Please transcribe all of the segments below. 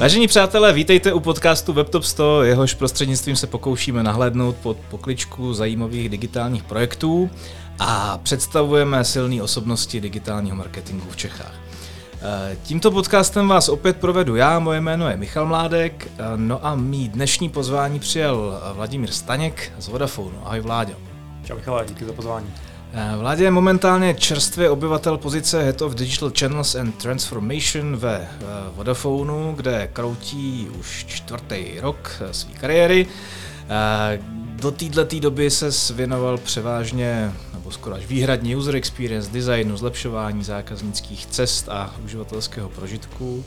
Vážení přátelé, vítejte u podcastu WebTop 100, jehož prostřednictvím se pokoušíme nahlédnout pod pokličku zajímavých digitálních projektů a představujeme silné osobnosti digitálního marketingu v Čechách. Eh, tímto podcastem vás opět provedu já, moje jméno je Michal Mládek, eh, no a mý dnešní pozvání přijel Vladimír Staněk z Vodafonu. Ahoj Vláďo. Čau Michal, díky za pozvání. Eh, Vládě je momentálně čerstvě obyvatel pozice Head of Digital Channels and Transformation ve eh, Vodafonu, kde kroutí už čtvrtý rok eh, své kariéry. Do této doby se věnoval převážně, nebo skoro až výhradně user experience, designu, zlepšování zákaznických cest a uživatelského prožitku.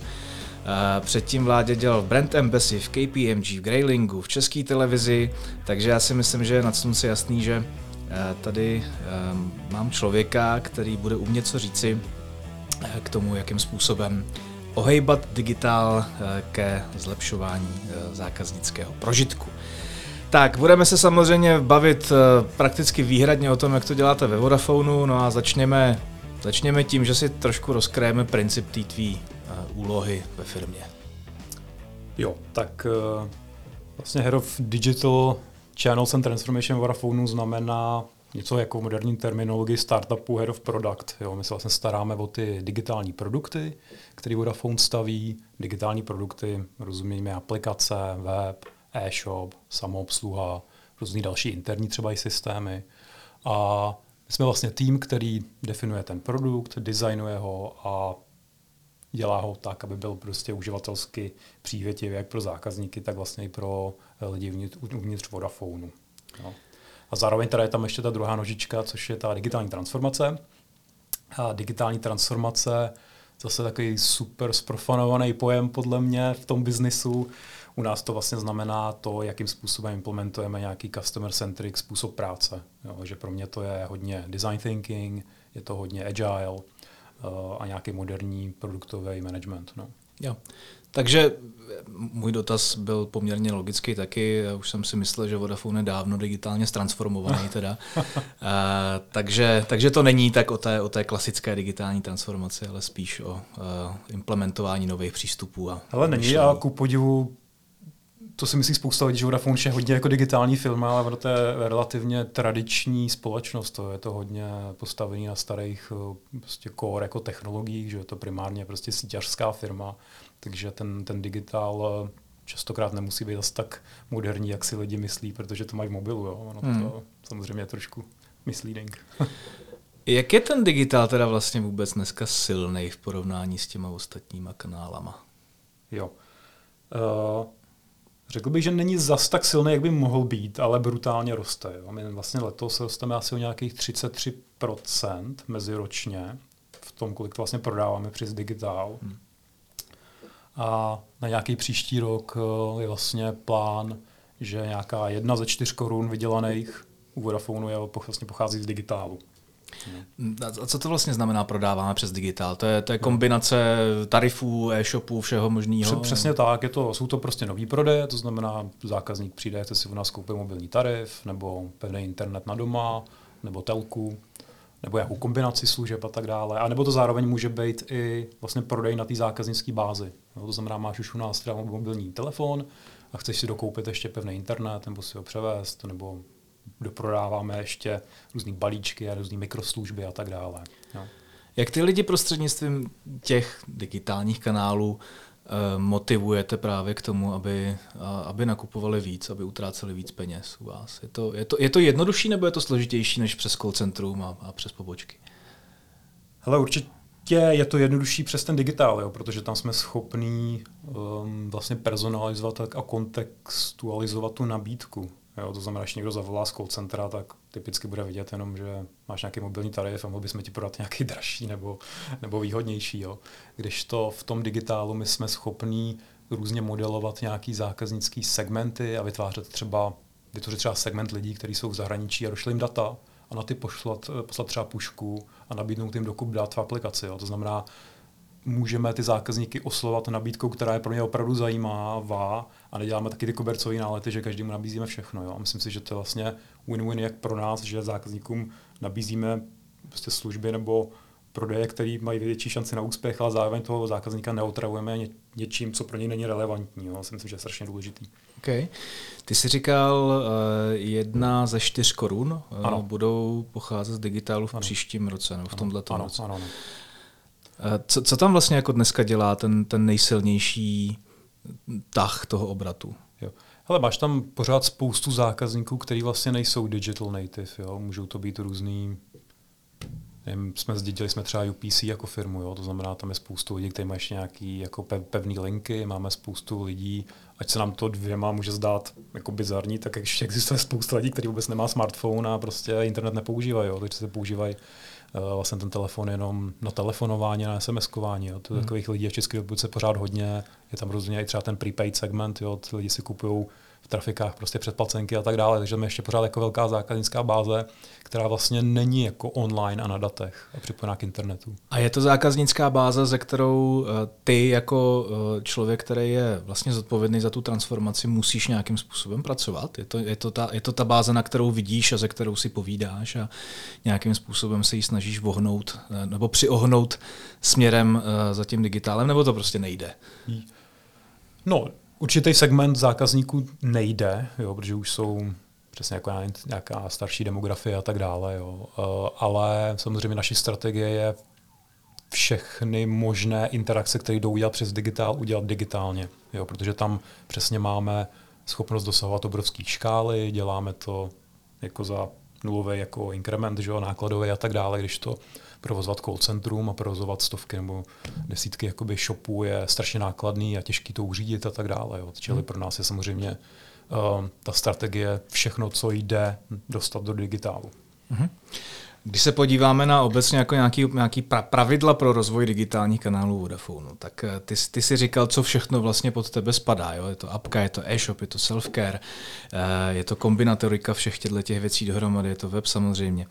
Předtím vládě dělal v Brand Embassy, v KPMG, v Graylingu, v české televizi, takže já si myslím, že je nad slunce jasný, že Tady ehm, mám člověka, který bude umět co říci eh, k tomu, jakým způsobem ohejbat digitál eh, ke zlepšování eh, zákaznického prožitku. Tak, budeme se samozřejmě bavit prakticky výhradně o tom, jak to děláte ve Vodafonu, no a začněme, začněme tím, že si trošku rozkréme princip té tvý úlohy ve firmě. Jo, tak vlastně Head of Digital Channels and Transformation Vodafone znamená něco jako moderní terminologii startupu Head of Product. Jo, my se vlastně staráme o ty digitální produkty, které Vodafone staví. Digitální produkty, rozumíme aplikace, web, e-shop, samoobsluha, různý další interní třeba i systémy. A my jsme vlastně tým, který definuje ten produkt, designuje ho a dělá ho tak, aby byl prostě uživatelsky přívětivý jak pro zákazníky, tak vlastně i pro lidi uvnitř, uvnitř Vodafonu. No. A zároveň teda je tam ještě ta druhá nožička, což je ta digitální transformace. A digitální transformace, zase takový super sprofanovaný pojem podle mě v tom biznisu. U nás to vlastně znamená to, jakým způsobem implementujeme nějaký customer-centric způsob práce. Jo, že pro mě to je hodně design thinking, je to hodně agile a nějaký moderní produktový management. No. Jo. Takže můj dotaz byl poměrně logický taky. Já už jsem si myslel, že Vodafone je dávno digitálně transformovaný teda. a, takže, takže to není tak o té, o té klasické digitální transformaci, ale spíš o uh, implementování nových přístupů. A ale není a ku podivu to si myslí spousta lidí, že Vodafone je hodně jako digitální firma, ale to je relativně tradiční společnost. To je to hodně postavený na starých prostě core jako technologiích, že je to primárně prostě síťařská firma, takže ten, ten digitál častokrát nemusí být zase tak moderní, jak si lidi myslí, protože to mají v mobilu. Jo. Ono hmm. to samozřejmě je trošku misleading. Jak je ten digitál teda vlastně vůbec dneska silný v porovnání s těma ostatníma kanálama? Jo. Uh, Řekl bych, že není zas tak silný, jak by mohl být, ale brutálně roste. Jo. My vlastně letos rosteme asi o nějakých 33% meziročně v tom, kolik to vlastně prodáváme přes digitál. Hmm. A na nějaký příští rok eh, je vlastně plán, že nějaká jedna ze čtyř korun vydělaných u Vodafonu je, vlastně pochází z digitálu. A co to vlastně znamená prodáváme přes digitál? To je, to je kombinace tarifů, e-shopů, všeho možného? Přesně tak, je to, jsou to prostě nový prodeje, to znamená, zákazník přijde, chce si u nás koupit mobilní tarif, nebo pevný internet na doma, nebo telku, nebo jakou kombinaci služeb a tak dále. A nebo to zároveň může být i vlastně prodej na té zákaznické bázi. No, to znamená, máš už u nás třeba mobilní telefon a chceš si dokoupit ještě pevný internet, nebo si ho převést, nebo doprodáváme ještě různé balíčky a různé mikroslužby a tak dále. No. Jak ty lidi prostřednictvím těch digitálních kanálů eh, motivujete právě k tomu, aby, aby nakupovali víc, aby utráceli víc peněz u vás? Je to, je to, je to jednodušší nebo je to složitější než přes call centrum a, a přes pobočky? Hele, určitě je to jednodušší přes ten digitál, jo, protože tam jsme schopní um, vlastně personalizovat a kontextualizovat tu nabídku. Jo, to znamená, že někdo zavolá z call centra, tak typicky bude vidět jenom, že máš nějaký mobilní tarif a mohl bychom ti prodat nějaký dražší nebo, nebo výhodnější. Jo. Když to v tom digitálu my jsme schopní různě modelovat nějaký zákaznický segmenty a vytvářet třeba, vytvořit třeba segment lidí, kteří jsou v zahraničí a došli jim data a na ty poslat, poslat třeba pušku a nabídnout jim dokup dat v aplikaci. Jo. To znamená, můžeme ty zákazníky oslovat nabídkou, která je pro ně opravdu zajímavá a neděláme taky ty kobercové nálety, že každému nabízíme všechno. Jo. A myslím si, že to je vlastně win-win jak pro nás, že zákazníkům nabízíme prostě služby nebo prodeje, který mají větší šanci na úspěch, ale zároveň toho zákazníka neotravujeme ně, něčím, co pro něj není relevantní. Jo. Si myslím, že je strašně důležitý. Okay. Ty jsi říkal, uh, jedna ze čtyř korun uh, budou pocházet z digitálu v ano. příštím roce, nebo v tomhle ano, roce. Ano, ano. Uh, co, co tam vlastně jako dneska dělá ten, ten nejsilnější tah toho obratu? Jo. Hele, máš tam pořád spoustu zákazníků, kteří vlastně nejsou digital native. Jo? Můžou to být různý nevím, jsme zdědili jsme třeba UPC jako firmu, jo? to znamená, tam je spoustu lidí, kteří mají ještě nějaký jako pevný linky, máme spoustu lidí, ať se nám to dvěma může zdát jako bizarní, tak ještě existuje spousta lidí, kteří vůbec nemá smartphone a prostě internet nepoužívají, jo? takže se používají vlastně ten telefon jenom na telefonování, na SMS-kování. Jo? To hmm. takových lidí v České republice pořád hodně, je tam různě i třeba ten prepaid segment, jo? ty lidi si kupují v trafikách prostě předplacenky a tak dále, takže máme ještě pořád jako velká zákaznická báze, která vlastně není jako online a na datech a připojená k internetu. A je to zákaznická báze, ze kterou eh, ty jako eh, člověk, který je vlastně zodpovědný za tu transformaci, musíš nějakým způsobem pracovat? Je to, je to, ta, je to ta báze, na kterou vidíš a ze kterou si povídáš a nějakým způsobem se ji snažíš vohnout eh, nebo přiohnout směrem za tím digitálem, nebo to prostě nejde? No, určitý segment zákazníků nejde, jo, protože už jsou přesně jako nějaká starší demografie a tak dále. Jo. Eh, ale samozřejmě naší strategie je všechny možné interakce, které jdou udělat přes digitál, udělat digitálně. Jo, protože tam přesně máme schopnost dosahovat obrovské škály, děláme to jako za nulový jako inkrement, že jo, nákladový a tak dále, když to provozovat call centrum a provozovat stovky nebo desítky jakoby shopů je strašně nákladný a těžký to uřídit a tak dále. Jo. Čili hmm. pro nás je samozřejmě uh, ta strategie všechno, co jde, dostat do digitálu. Hmm. Když se podíváme na obecně jako nějaký, nějaký pravidla pro rozvoj digitálních kanálů Vodafone, tak eh, ty, ty si říkal, co všechno vlastně pod tebe spadá. Jo? Je to apka, je to e-shop, je to self-care, eh, je to kombinatorika všech těchto těch věcí dohromady, je to web samozřejmě.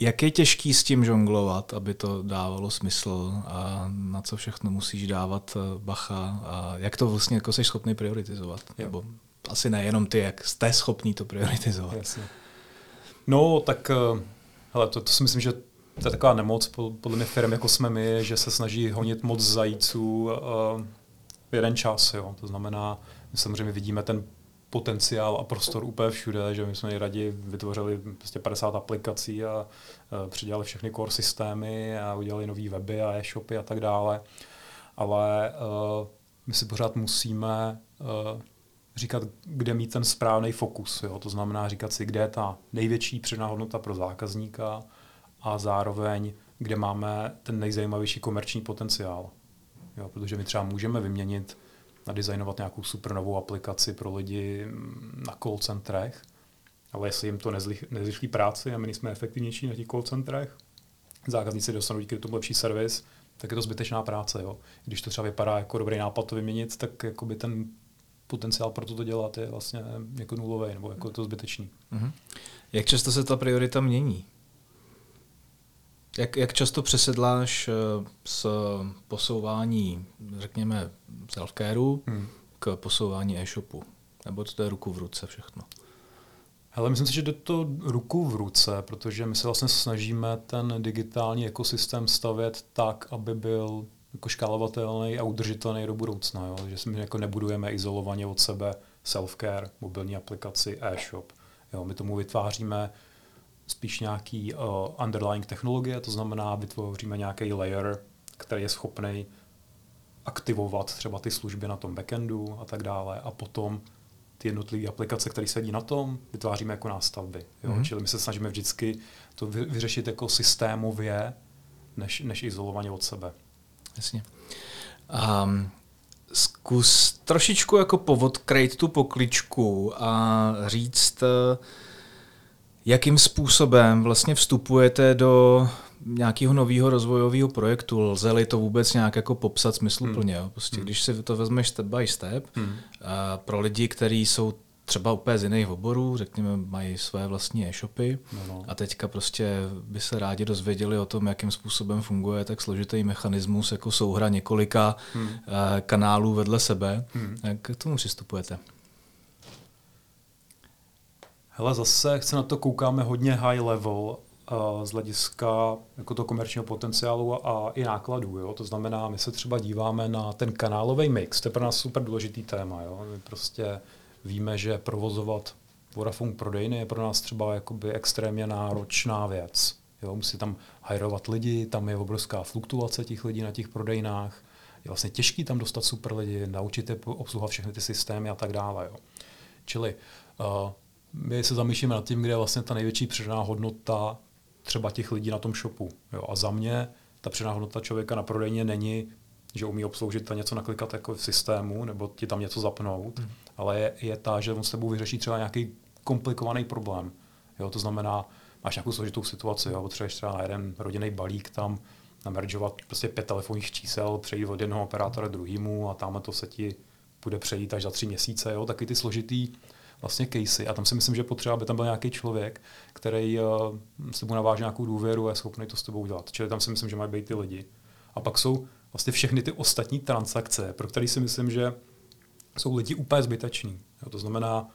Jak je těžký s tím žonglovat, aby to dávalo smysl a na co všechno musíš dávat eh, bacha a jak to vlastně jako jsi schopný prioritizovat? Jo. Nebo asi nejenom ty, jak jste schopný to prioritizovat. Jasně. No, tak Hele, to, to si myslím, že to je taková nemoc podle mě firm, jako jsme my, že se snaží honit moc zajíců uh, v jeden čas. Jo. To znamená, my samozřejmě vidíme ten potenciál a prostor úplně všude, že my jsme rádi vytvořili prostě 50 aplikací a uh, přidělali všechny core systémy a udělali nové weby a e-shopy a tak dále. Ale uh, my si pořád musíme uh, říkat, kde mít ten správný fokus. Jo? To znamená říkat si, kde je ta největší přidaná hodnota pro zákazníka a zároveň, kde máme ten nejzajímavější komerční potenciál. Jo? Protože my třeba můžeme vyměnit, nadizajnovat nějakou super novou aplikaci pro lidi na call centrech, ale jestli jim to nezrychlí práci a my jsme efektivnější na těch call centrech, zákazníci dostanou díky tomu lepší servis, tak je to zbytečná práce. Jo. Když to třeba vypadá jako dobrý nápad to vyměnit, tak ten potenciál pro to dělat je vlastně jako nulový nebo jako to zbytečný. Mm-hmm. Jak často se ta priorita mění? Jak, jak často přesedláš z eh, posouvání, řekněme, self-careu hmm. k posouvání e-shopu? Nebo to je ruku v ruce všechno? Hele, myslím si, že jde to ruku v ruce, protože my se vlastně snažíme ten digitální ekosystém stavět tak, aby byl jako škálovatelný a udržitelný do budoucna. Jo? Že my jako nebudujeme izolovaně od sebe self-care, mobilní aplikaci, e-shop. Jo? My tomu vytváříme spíš nějaký uh, underlying technologie, to znamená vytvoříme nějaký layer, který je schopný aktivovat třeba ty služby na tom backendu a tak dále a potom ty jednotlivé aplikace, které sedí na tom, vytváříme jako nástavby. Jo? Mm-hmm. Čili my se snažíme vždycky to vyřešit jako systémově, než, než izolovaně od sebe. Jasně. Um, zkus trošičku jako povodkrejt tu pokličku a říct, eh, jakým způsobem vlastně vstupujete do nějakého nového rozvojového projektu. Lze-li to vůbec nějak jako popsat smysluplně? Hmm. Prostě, hmm. Když si to vezmeš step by step, hmm. a pro lidi, kteří jsou třeba úplně z jiných oborů, řekněme, mají své vlastní e-shopy no, no. a teďka prostě by se rádi dozvěděli o tom, jakým způsobem funguje tak složitý mechanismus jako souhra několika hmm. Eh, kanálů vedle sebe. Hmm. Jak k tomu přistupujete? Hele, zase, se na to koukáme hodně high level z hlediska jako to komerčního potenciálu a i nákladů. Jo? To znamená, my se třeba díváme na ten kanálový mix, to je pro nás super důležitý téma. Jo? My prostě víme, že provozovat Vodafone prodejny je pro nás třeba jakoby extrémně náročná věc. Jo? Musí tam hajrovat lidi, tam je obrovská fluktuace těch lidí na těch prodejnách. Je vlastně těžký tam dostat super lidi, naučit je obsluhovat všechny ty systémy a tak dále. Jo? Čili uh, my se zamýšlíme nad tím, kde je vlastně ta největší přidaná hodnota třeba těch lidí na tom shopu. Jo? A za mě ta přidaná hodnota člověka na prodejně není, že umí obsloužit a něco naklikat jako v systému, nebo ti tam něco zapnout, hmm. ale je, je ta, že on s tebou vyřeší třeba nějaký komplikovaný problém. Jo? To znamená, máš nějakou složitou situaci, jo? potřebuješ třeba na jeden rodinný balík tam nameržovat prostě pět telefonních čísel, přejít od jednoho operátora druhému a tam to se ti bude přejít až za tři měsíce. Jo? Taky ty složitý vlastně casey. A tam si myslím, že potřeba, aby tam byl nějaký člověk, který uh, s tebou naváže nějakou důvěru a je schopný to s tebou udělat. Čili tam si myslím, že mají být ty lidi. A pak jsou vlastně všechny ty ostatní transakce, pro které si myslím, že jsou lidi úplně zbyteční. Jo, to znamená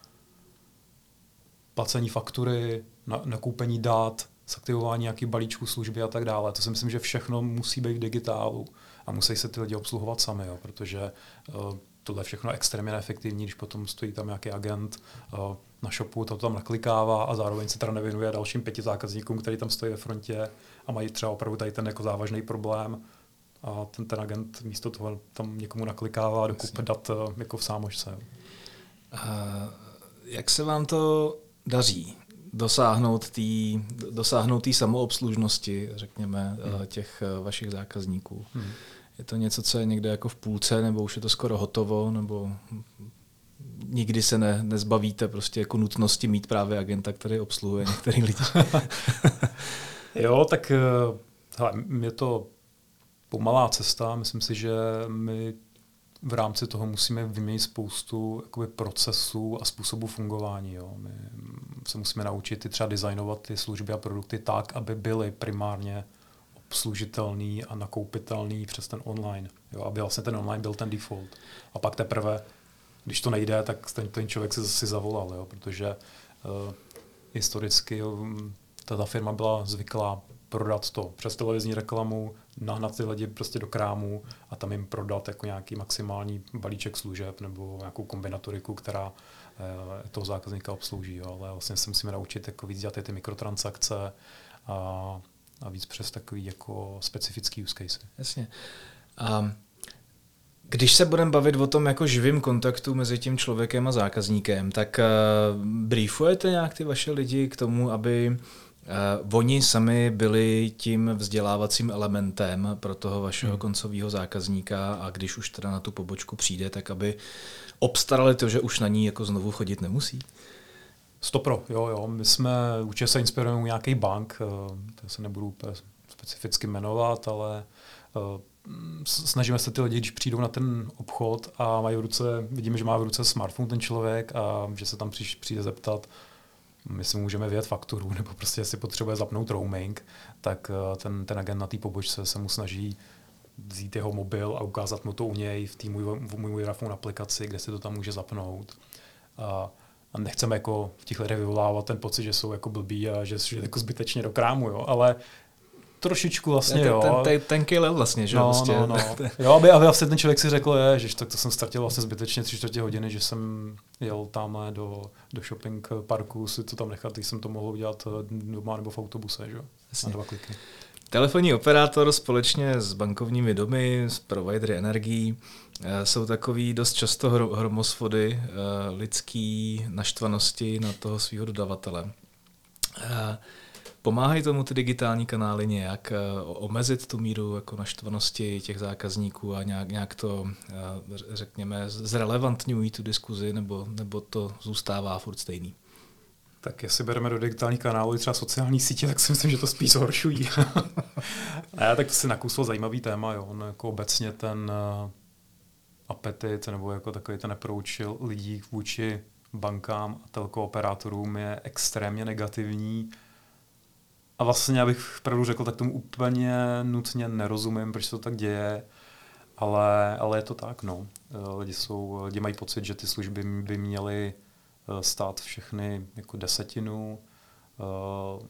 placení faktury, na, nakoupení dát, zaktivování nějakých balíčků služby a tak dále. To si myslím, že všechno musí být v digitálu a musí se ty lidi obsluhovat sami, jo, protože uh, tohle je všechno extrémně neefektivní, když potom stojí tam nějaký agent uh, na shopu, to tam naklikává a zároveň se teda nevěnuje dalším pěti zákazníkům, který tam stojí ve frontě a mají třeba opravdu tady ten jako závažný problém a ten, ten agent místo toho tam někomu naklikává dokup dat uh, jako v sámožce. Uh, jak se vám to daří? dosáhnout té dosáhnout tý samoobslužnosti, řekněme, hmm. těch vašich zákazníků. Hmm. Je to něco, co je někde jako v půlce, nebo už je to skoro hotovo, nebo nikdy se ne, nezbavíte prostě jako nutnosti mít právě agenta, který obsluhuje některý lidi. jo, tak eh, hele, je to pomalá cesta. Myslím si, že my v rámci toho musíme vyměnit spoustu jakoby, procesů a způsobů fungování. Jo. My se musíme naučit i třeba designovat ty služby a produkty tak, aby byly primárně obslužitelný a nakoupitelný přes ten online. Jo, aby vlastně ten online byl ten default. A pak teprve, když to nejde, tak ten, ten člověk si, si zavolal, jo, protože uh, historicky um, ta, ta firma byla zvyklá prodat to přes televizní reklamu, nahnat ty lidi prostě do krámu a tam jim prodat jako nějaký maximální balíček služeb nebo nějakou kombinatoriku, která uh, toho zákazníka obslouží. Jo. Ale vlastně se musíme naučit jako víc dělat ty mikrotransakce a a víc přes takový jako specifický use case. Jasně. Um, když se budeme bavit o tom jako živým kontaktu mezi tím člověkem a zákazníkem, tak uh, briefujete nějak ty vaše lidi k tomu, aby uh, oni sami byli tím vzdělávacím elementem pro toho vašeho hmm. koncového zákazníka a když už teda na tu pobočku přijde, tak aby obstarali to, že už na ní jako znovu chodit nemusí? Stopro, jo, jo. My jsme, určitě se inspirujeme u nějaký bank, eh, to se nebudu úplně specificky jmenovat, ale eh, snažíme se ty lidi, když přijdou na ten obchod a mají v ruce, vidíme, že má v ruce smartphone ten člověk a že se tam přijde zeptat, my si můžeme vyjet fakturu, nebo prostě si potřebuje zapnout roaming, tak eh, ten, ten agent na té pobočce se mu snaží vzít jeho mobil a ukázat mu to u něj v té můj, můj Vodafone aplikaci, kde si to tam může zapnout. A a nechceme jako v těch lidech vyvolávat ten pocit, že jsou jako blbí a že jsou jako zbytečně do krámu, jo, ale trošičku vlastně, jo. Ten, ten, tenký let vlastně, že no, vlastně. No, no. jo, aby, aby vlastně ten člověk si řekl, je, že tak to jsem ztratil vlastně zbytečně tři čtvrtě hodiny, že jsem jel tam do, do shopping parku si to tam nechat, když jsem to mohl udělat eh, doma nebo v autobuse, že jo, na dva kliky. Telefonní operátor společně s bankovními domy, s providery energií eh, jsou takový dost často hromosvody eh, lidský naštvanosti na toho svého dodavatele. Eh, pomáhají tomu ty digitální kanály nějak omezit tu míru jako naštvanosti těch zákazníků a nějak, nějak to, řekněme, zrelevantňují tu diskuzi, nebo, nebo to zůstává furt stejný? Tak jestli bereme do digitálních kanálů třeba sociální sítě, tak si myslím, že to spíš zhoršují. ne, tak to si nakusl zajímavý téma, jo. On jako obecně ten uh, apetit nebo jako takový ten approach lidí vůči bankám a telkooperátorům je extrémně negativní. A vlastně, abych pravdu řekl, tak tomu úplně nutně nerozumím, proč se to tak děje, ale, ale je to tak, no. Eh, lidi, jsou, lidi mají pocit, že ty služby by měly Eh, stát všechny jako desetinu. Eh,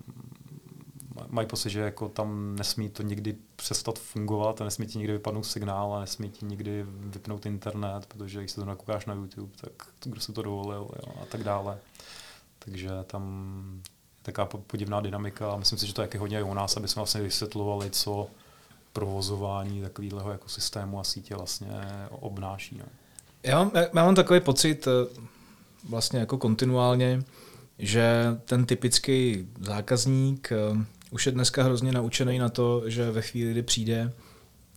mají pocit, že jako tam nesmí to nikdy přestat fungovat a nesmí ti nikdy vypadnout signál a nesmí ti nikdy vypnout internet, protože když se to nakoukáš na YouTube, tak kdo se to dovolil jo, a tak dále. Takže tam taková podivná dynamika myslím si, že to je hodně u nás, aby jsme vlastně vysvětlovali, co provozování takového jako systému a sítě vlastně obnáší. No. Já, já mám takový pocit eh, vlastně jako kontinuálně, že ten typický zákazník eh, už je dneska hrozně naučený na to, že ve chvíli, kdy přijde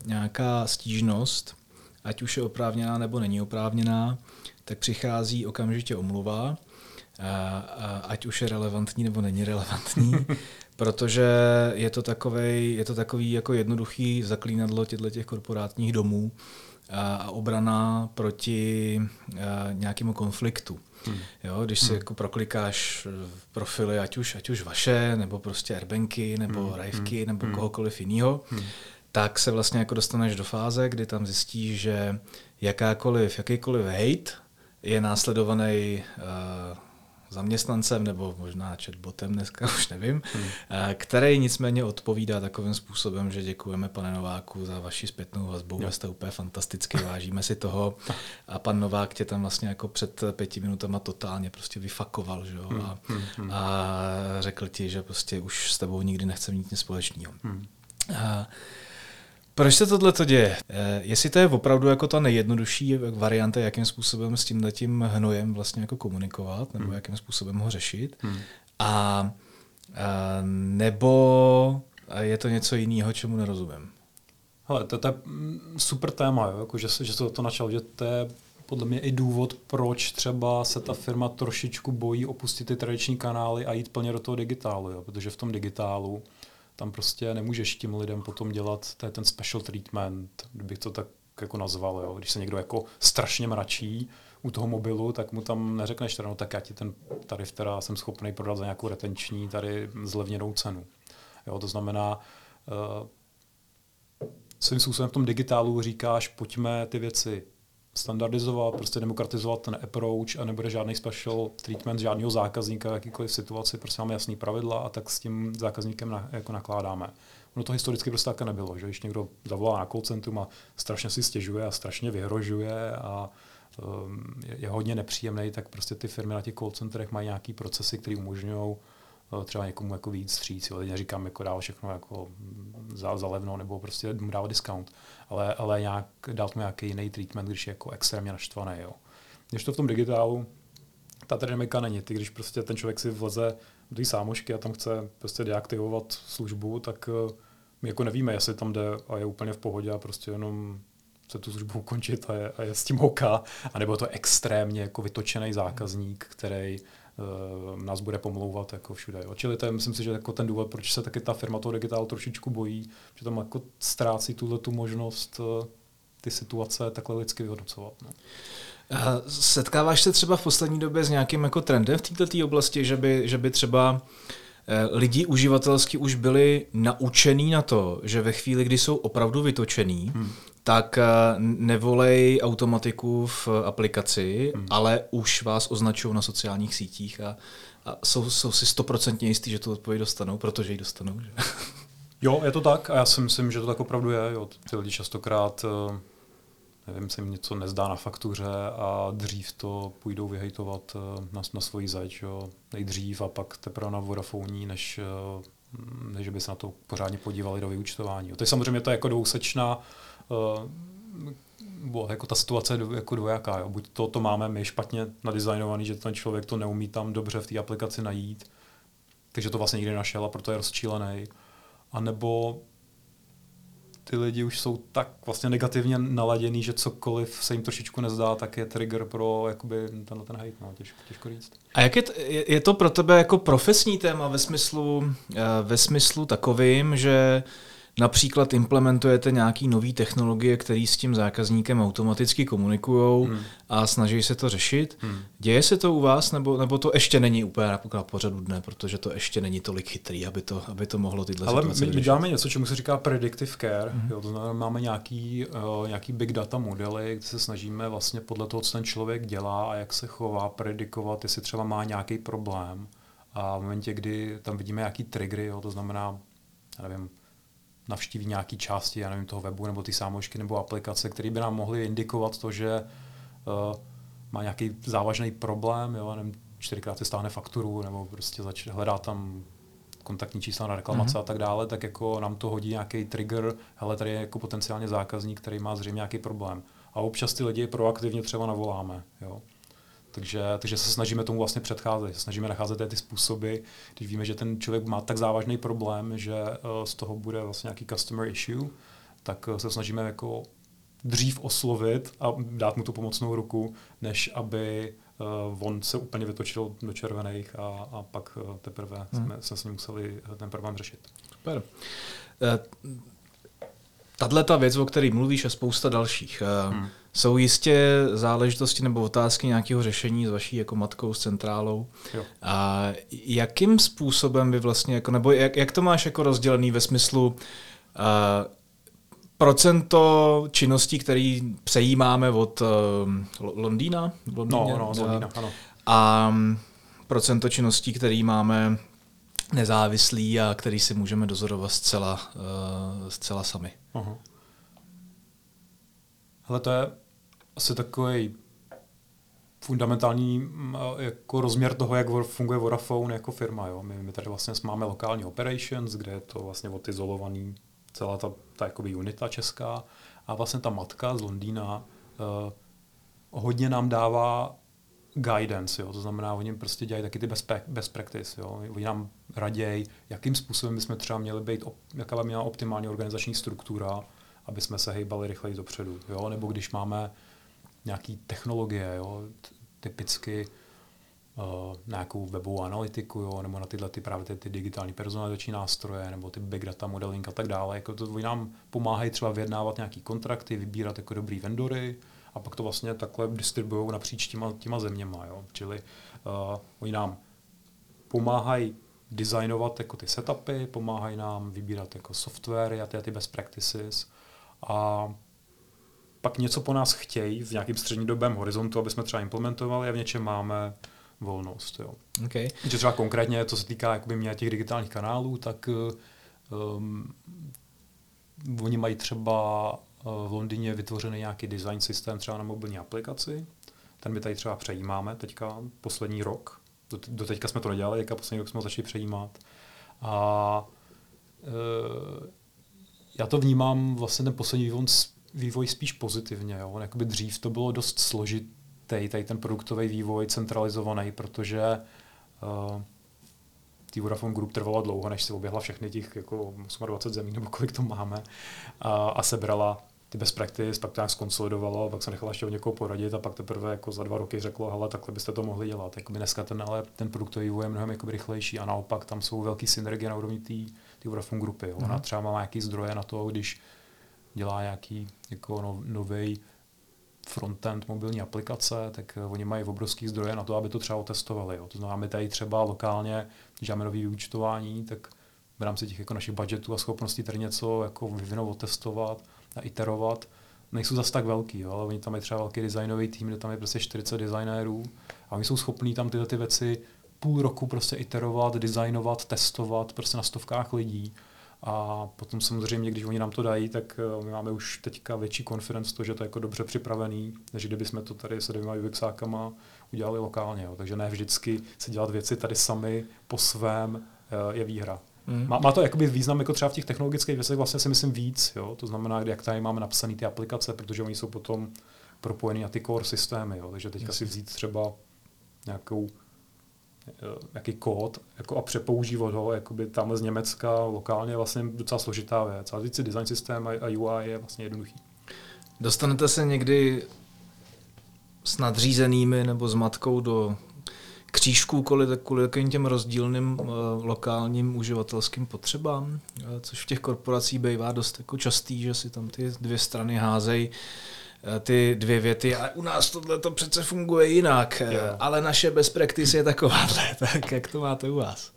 nějaká stížnost, ať už je oprávněná nebo není oprávněná, tak přichází okamžitě omluva, ať už je relevantní nebo není relevantní, protože je to takový, je to takový jako jednoduchý zaklínadlo těchto těch korporátních domů a obrana proti nějakému konfliktu. Hmm. Jo, když si hmm. jako proklikáš profily, ať už, ať už vaše, nebo prostě Airbanky, nebo hmm. Rajvky, hmm. nebo hmm. kohokoliv jiného, hmm. tak se vlastně jako dostaneš do fáze, kdy tam zjistíš, že jakákoliv, jakýkoliv hate je následovaný uh, zaměstnancem nebo možná chatbotem dneska, už nevím, hmm. který nicméně odpovídá takovým způsobem, že děkujeme pane Nováku za vaši zpětnou vazbu, jo. jste úplně fantasticky, vážíme si toho a pan Novák tě tam vlastně jako před pěti minutama totálně prostě vyfakoval, že jo, hmm. a, hmm. hmm. a řekl ti, že prostě už s tebou nikdy nechce mít nic společného. Hmm. A, proč se tohle to děje? Eh, jestli to je opravdu jako ta nejjednodušší varianta, jakým způsobem s tím tím hnojem vlastně jako komunikovat, nebo hmm. jakým způsobem ho řešit, hmm. a, a nebo je to něco jiného, čemu nerozumím? Hele, to, to je super téma, jo? Jako, že, že se to načal, že to je podle mě i důvod, proč třeba se ta firma trošičku bojí opustit ty tradiční kanály a jít plně do toho digitálu, jo? protože v tom digitálu tam prostě nemůžeš tím lidem potom dělat to je ten special treatment, kdybych to tak jako nazval. Jo. Když se někdo jako strašně mračí u toho mobilu, tak mu tam neřekneš, no tak já ti ten tarif teda jsem schopný prodat za nějakou retenční tady zlevněnou cenu. Jo, to znamená, uh, svým způsobem v tom digitálu říkáš, pojďme ty věci standardizovat, prostě demokratizovat ten approach a nebude žádný special treatment žádného zákazníka jakýkoliv situaci, prostě máme jasný pravidla a tak s tím zákazníkem na, jako nakládáme. Ono to historicky prostě také nebylo, že když někdo zavolá na call centrum a strašně si stěžuje a strašně vyhrožuje a um, je, je hodně nepříjemný, tak prostě ty firmy na těch call centrech mají nějaký procesy, které umožňují uh, třeba někomu jako víc stříc. Jo. Teď neříkám jako dál všechno jako za, za levno nebo prostě mu dávat discount ale, ale nějak, dát mu nějaký jiný treatment, když je jako extrémně naštvaný. Jo. Když to v tom digitálu, ta dynamika není. Ty, když prostě ten člověk si vleze do té sámošky a tam chce prostě deaktivovat službu, tak eh, my jako nevíme, jestli tam jde a je úplně v pohodě a prostě jenom chce tu službu ukončit a je, a je s tím OK, anebo to extrémně jako vytočený zákazník, který nás bude pomlouvat jako všude. Jo. Čili to je, myslím si, že jako ten důvod, proč se taky ta firma toho digitálu trošičku bojí, že tam jako ztrácí tuhle tu možnost uh, ty situace takhle lidsky vyhodnocovat. No. Setkáváš se třeba v poslední době s nějakým jako trendem v této oblasti, že by, že by třeba eh, lidi uživatelsky už byli naučený na to, že ve chvíli, kdy jsou opravdu vytočený, hmm tak eh, nevolej automatiku v aplikaci, hmm. ale už vás označují na sociálních sítích a, a jsou, jsou si stoprocentně jistí, že tu odpověď dostanou, protože ji dostanou. Že? Jo, je to tak a já si myslím, že to tak opravdu je. Jo. Ty lidi častokrát, eh, nevím, se jim něco nezdá na faktuře a dřív to půjdou vyhejtovat eh, na, na svoji zeď, jo. nejdřív a pak teprve na Vodafone, než, než by se na to pořádně podívali do vyučtování. Jo. To je samozřejmě to jako dvousečná bo, jako ta situace je jako dvojaká. Jo. Buď to, to máme my špatně nadizajnovaný, že ten člověk to neumí tam dobře v té aplikaci najít, takže to vlastně nikdy našel a proto je rozčílený. A nebo ty lidi už jsou tak vlastně negativně naladěný, že cokoliv se jim trošičku nezdá, tak je trigger pro jakoby tenhle ten hate, no, těžko, těžko říct. A jak je, je to pro tebe jako profesní téma ve smyslu, eh, ve smyslu takovým, že uh, například implementujete nějaký nový technologie, které s tím zákazníkem automaticky komunikují hmm. a snaží se to řešit. Hmm. Děje se to u vás, nebo, nebo to ještě není úplně na pořadu dne, protože to ještě není tolik chytrý, aby to, aby to mohlo tyhle Ale my, my děláme něco, čemu se říká predictive care. Hmm. Jo, to znamená, máme nějaký, uh, nějaký big data modely, kde se snažíme vlastně podle toho, co ten člověk dělá a jak se chová, predikovat, jestli třeba má nějaký problém. A v momentě, kdy tam vidíme nějaký triggery, jo, to znamená já nevím, navštíví nějaký části, já nevím, toho webu nebo ty sámošky nebo aplikace, které by nám mohly indikovat to, že uh, má nějaký závažný problém, jo, nevím, čtyřikrát si stáhne fakturu nebo prostě zač- hledá tam kontaktní čísla na reklamace mm-hmm. a tak dále, tak jako nám to hodí nějaký trigger, hele, tady je jako potenciálně zákazník, který má zřejmě nějaký problém. A občas ty lidi proaktivně třeba navoláme. Jo. Takže, takže se snažíme tomu vlastně předcházet. Snažíme nacházet ty způsoby, když víme, že ten člověk má tak závažný problém, že uh, z toho bude vlastně nějaký customer issue, tak uh, se snažíme jako dřív oslovit a dát mu tu pomocnou ruku, než aby uh, on se úplně vytočil do červených a, a pak uh, teprve hmm. jsme, jsme s ním museli ten problém řešit. Super. Uh, Tahle ta věc, o které mluvíš, a spousta dalších, hmm. Jsou jistě záležitosti nebo otázky nějakého řešení s vaší jako matkou, s centrálou. Jo. A jakým způsobem vy vlastně, jako, nebo jak, jak to máš jako rozdělený ve smyslu uh, procento činností, které přejímáme od uh, Londýna? Londýně, no, no, z Londýna, ano. A um, procento činností, které máme nezávislí a který si můžeme dozorovat zcela, uh, zcela sami. Aha. Ale to je asi takový fundamentální jako rozměr toho, jak funguje Vodafone jako firma. Jo. My, my tady vlastně máme lokální operations, kde je to vlastně odizolovaný celá ta, ta jakoby unita česká a vlastně ta matka z Londýna uh, hodně nám dává guidance, jo? to znamená, oni prostě dělají taky ty best, best practice, jo? oni nám raději, jakým způsobem bychom třeba měli být, jaká by měla optimální organizační struktura, aby jsme se hejbali rychleji dopředu, jo? nebo když máme nějaké technologie, jo? typicky uh, nějakou webovou analytiku, jo? nebo na tyhle ty, právě ty, ty digitální personalizační nástroje, nebo ty big data modeling a tak dále, jako to oni nám pomáhají třeba vyjednávat nějaký kontrakty, vybírat jako dobrý vendory, a pak to vlastně takhle distribuují napříč těma, těma zeměma. Jo. Čili uh, oni nám pomáhají designovat jako ty setupy, pomáhají nám vybírat jako software a ty, a ty best practices a pak něco po nás chtějí v nějakém střednědobém horizontu, aby jsme třeba implementovali a v něčem máme volnost. Jo. Okay. Že třeba konkrétně, co se týká jakoby mě těch digitálních kanálů, tak um, oni mají třeba v Londýně vytvořený nějaký design systém třeba na mobilní aplikaci. Ten my tady třeba přejímáme teďka poslední rok. Do, do teďka jsme to nedělali, teďka poslední rok jsme ho začali přejímat. A e, já to vnímám vlastně ten poslední vývoj, vývoj spíš pozitivně. Jo. Jakoby dřív to bylo dost složitý, tady ten produktový vývoj centralizovaný, protože e, tý Vodafone Group trvalo dlouho, než se objehla všechny těch jako 28 zemí, nebo kolik to máme, a, a sebrala ty best practice, pak to nějak skonsolidovalo, pak se nechala ještě od někoho poradit a pak teprve jako za dva roky řeklo, hele, takhle byste to mohli dělat. Jakoby dneska ten, ale ten produktový vývoj je mnohem jakoby rychlejší a naopak tam jsou velké synergie na úrovni té Vodafone grupy. Jo. Ona mhm. třeba má nějaký zdroje na to, když dělá nějaký jako no, nový frontend mobilní aplikace, tak eh, oni mají obrovský zdroje na to, aby to třeba otestovali. Jo. To znamená, my tady třeba lokálně, když máme nový vyučtování, tak v rámci těch jako našich budgetů a schopností tady něco jako vyvinout, otestovat, a iterovat, nejsou zase tak velký, jo, ale oni tam mají třeba velký designový tým, kde tam je prostě 40 designérů a oni jsou schopní tam tyhle ty věci půl roku prostě iterovat, designovat, testovat prostě na stovkách lidí. A potom samozřejmě, když oni nám to dají, tak eh, my máme už teďka větší konfidenc to, že to je jako dobře připravený, než kdyby jsme to tady se dvěma UXákama udělali lokálně. Jo. Takže ne vždycky se dělat věci tady sami po svém eh, je výhra. Mm. Má, má to jakoby význam jako třeba v těch technologických věcech vlastně si myslím víc, jo? to znamená, jak tady máme napsané ty aplikace, protože oni jsou potom propojený na ty core systémy, jo? takže teďka si vzít třeba nějakou eh, nějaký kód jako a přepoužívat ho jakoby tam z Německa lokálně vlastně docela složitá věc. A si design systém a UI je vlastně jednoduchý. Dostanete se někdy s nadřízenými nebo s matkou do křížků kvůli, kvůli těm rozdílným uh, lokálním uživatelským potřebám, uh, což v těch korporacích bývá dost jako častý, že si tam ty dvě strany házejí ty dvě věty a u nás tohle to přece funguje jinak, uh, ale naše best practice je takováhle, tak jak to máte u vás?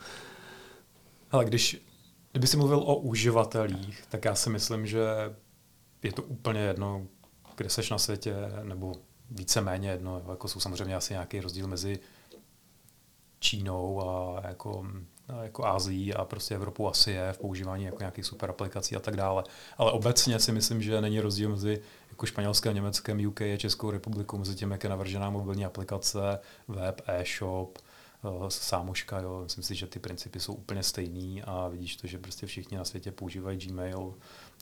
Ale když, kdyby si mluvil o uživatelích, tak já si myslím, že je to úplně jedno, kde seš na světě, nebo víceméně jedno, jako jsou samozřejmě asi nějaký rozdíl mezi Čínou a jako jako Ázií a prostě Evropu asi je v používání jako nějakých super aplikací a tak dále. Ale obecně si myslím, že není rozdíl mezi jako španělském, německém, UK a Českou republikou, mezi tím, jak je navržená mobilní aplikace, web, e-shop, eh, sámoška, jo. Myslím si, že ty principy jsou úplně stejný a vidíš to, že prostě všichni na světě používají Gmail,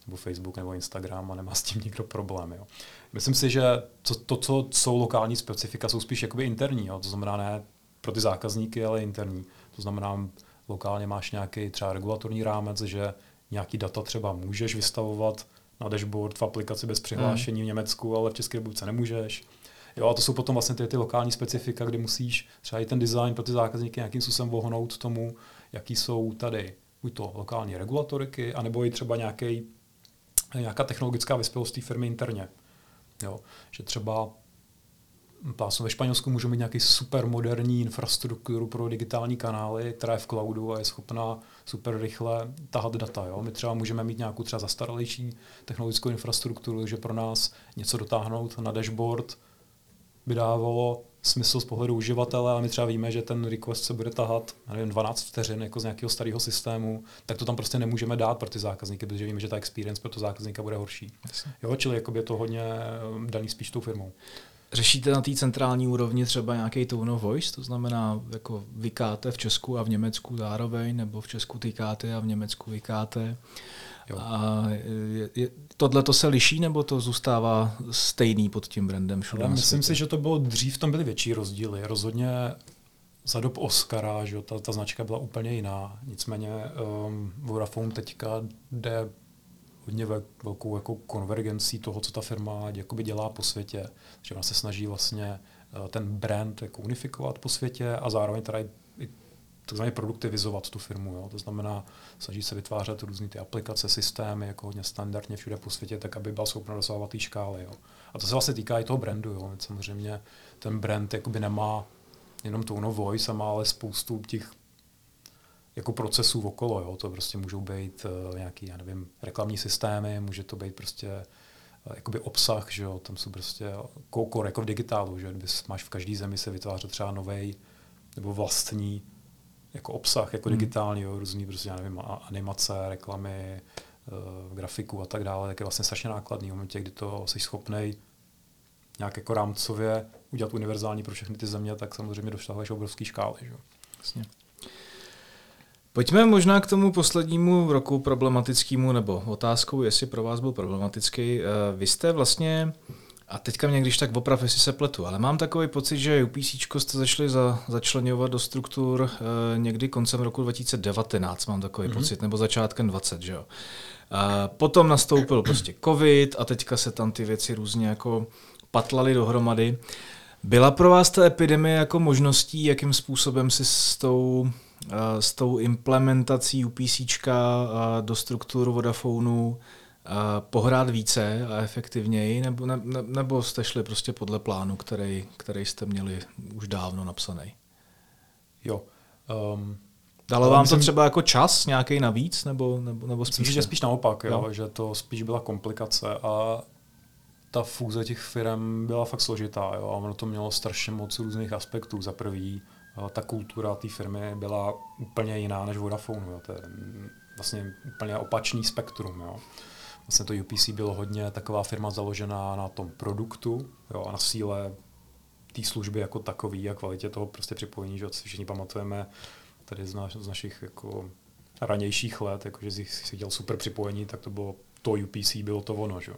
nebo Facebook nebo Instagram a nemá s tím nikdo problém. Jo. Myslím si, že to, to, co jsou lokální specifika, jsou spíš jakoby interní. Jo. To znamená ne pro ty zákazníky, ale interní. To znamená, lokálně máš nějaký třeba regulatorní rámec, že nějaký data třeba můžeš vystavovat na dashboard v aplikaci bez přihlášení mm. v Německu, ale v České republice nemůžeš. Jo, a to jsou potom vlastně ty, ty lokální specifika, kdy musíš třeba i ten design pro ty zákazníky nějakým způsobem vohnout tomu, jaký jsou tady buď to lokální regulatoriky, anebo i třeba nějaký nějaká technologická vyspělost té firmy interně. Jo? Že třeba Plásno ve Španělsku můžou mít nějaký super moderní infrastrukturu pro digitální kanály, která je v cloudu a je schopná super rychle tahat data. Jo? My třeba můžeme mít nějakou třeba zastaralejší technologickou infrastrukturu, že pro nás něco dotáhnout na dashboard by dávalo smysl z pohledu uživatele, ale my třeba víme, že ten request se bude tahat nevím, 12 vteřin jako z nějakého starého systému, tak to tam prostě nemůžeme dát pro ty zákazníky, protože víme, že ta experience pro to zákazníka bude horší. Jo, čili je to hodně um, daný spíš tou firmou. Řešíte na té centrální úrovni třeba nějaký tone of voice, to znamená, jako vykáte v Česku a v Německu zároveň, nebo v Česku tykáte a v Německu vykáte? Jo. A je, je, tohle to se liší, nebo to zůstává stejný pod tím brandem všude Myslím si, že to bylo dřív, tam byly větší rozdíly. Rozhodně za dob Oscara, že ta, ta značka byla úplně jiná. Nicméně um, Vodafone teďka jde hodně velkou jako konvergencí toho, co ta firma jakoby dělá po světě. Že ona se snaží vlastně uh, ten brand jako unifikovat po světě a zároveň teda i takzvaně produktivizovat tu firmu. Jo. To znamená, snaží se vytvářet různé ty aplikace, systémy, jako hodně standardně všude po světě, tak aby byla schopna dosahovat té škály. Jo. A to se vlastně týká i toho brandu. Jo. Samozřejmě ten brand jakoby nemá jenom tone of voice, a má ale spoustu těch jako procesů okolo. Jo. To prostě můžou být uh, nějaký, já nevím, reklamní systémy, může to být prostě uh, jakoby obsah, že jo. tam jsou prostě core jako v digitálu, že Když máš v každé zemi se vytvářet třeba nový nebo vlastní jako obsah, jako hmm. digitální, jo, různý prostě, já nevím, animace, reklamy, uh, grafiku a tak dále, tak je vlastně strašně nákladný v momentě, kdy to jsi schopný nějak jako rámcově udělat univerzální pro všechny ty země, tak samozřejmě dosáhneš obrovský škály. Že? Jasně. Pojďme možná k tomu poslednímu roku problematickému, nebo otázkou, jestli pro vás byl problematický. Eh, vy jste vlastně a teďka mě když tak oprav, jestli se pletu, ale mám takový pocit, že UPC jste začali za, začlenovat do struktur e, někdy koncem roku 2019, mám takový mm-hmm. pocit, nebo začátkem 20, že jo. E, potom nastoupil prostě covid a teďka se tam ty věci různě jako patlaly dohromady. Byla pro vás ta epidemie jako možností, jakým způsobem si s tou, s tou implementací UPC do struktur Vodafonu pohrát více a efektivněji, nebo, ne, nebo jste šli prostě podle plánu, který, který jste měli už dávno napsaný? Jo. Um, Dalo vám myslím, to třeba jako čas nějaký navíc, nebo, nebo, nebo spíš? Myslím, že spíš naopak, jo, jo. že to spíš byla komplikace a ta fúze těch firm byla fakt složitá jo, a ono to mělo strašně moc různých aspektů. Za prvý, ta kultura té firmy byla úplně jiná než Vodafone. Jo. To je vlastně úplně opačný spektrum. Jo. Vlastně to UPC bylo hodně taková firma založená na tom produktu jo, a na síle té služby jako takový a kvalitě toho prostě připojení, že si všichni pamatujeme tady z, naš, z našich jako ranějších let, jako že si dělal super připojení, tak to bylo to UPC, bylo to ono. Že?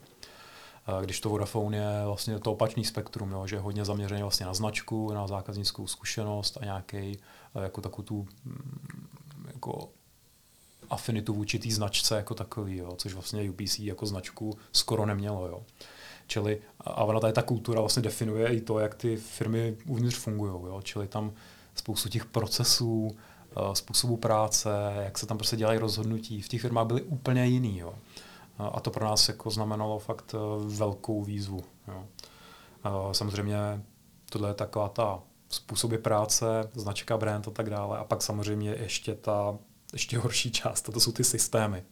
A když to Vodafone je vlastně to opačný spektrum, jo, že je hodně zaměřený vlastně na značku, na zákaznickou zkušenost a nějaký jako takovou tu mm, jako afinitu vůči té značce jako takový, jo, což vlastně UPC jako značku skoro nemělo. Jo. Čili, a ona tady ta kultura vlastně definuje i to, jak ty firmy uvnitř fungují. Jo. Čili tam spoustu těch procesů, eh, způsobu práce, jak se tam prostě dělají rozhodnutí, v těch firmách byly úplně jiný. Jo. A to pro nás jako znamenalo fakt eh, velkou výzvu. Jo. Samozřejmě tohle je taková ta způsoby práce, značka, brand a tak dále. A pak samozřejmě ještě ta ještě horší část, a to jsou ty systémy.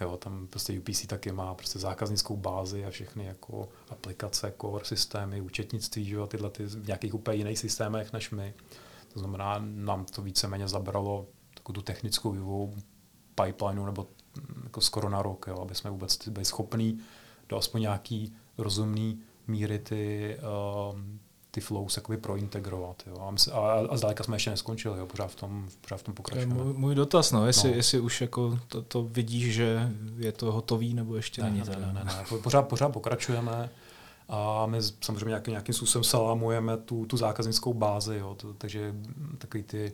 Jo, tam prostě UPC taky má prostě zákaznickou bázi a všechny jako aplikace, core systémy, účetnictví, že jo, tyhle ty v nějakých úplně jiných systémech než my. To znamená, nám to víceméně zabralo takovou tu technickou vývojovou pipelineu nebo jako skoro na rok, jo, aby jsme vůbec byli schopní do aspoň nějaký rozumný míry ty, um, ty flows jakoby prointegrovat. Jo. A, a, a zdaleka jsme ještě neskončili, jo. Pořád, v tom, pořád v tom pokračujeme. To je můj, můj dotaz, no, jestli, no. jestli už jako to, to vidíš, že je to hotový, nebo ještě ne, není. Ne, ne, ne, ne. Pořád, pořád pokračujeme a my samozřejmě nějaký, nějakým způsobem salámujeme tu, tu zákaznickou bázi, jo. To, takže takový ty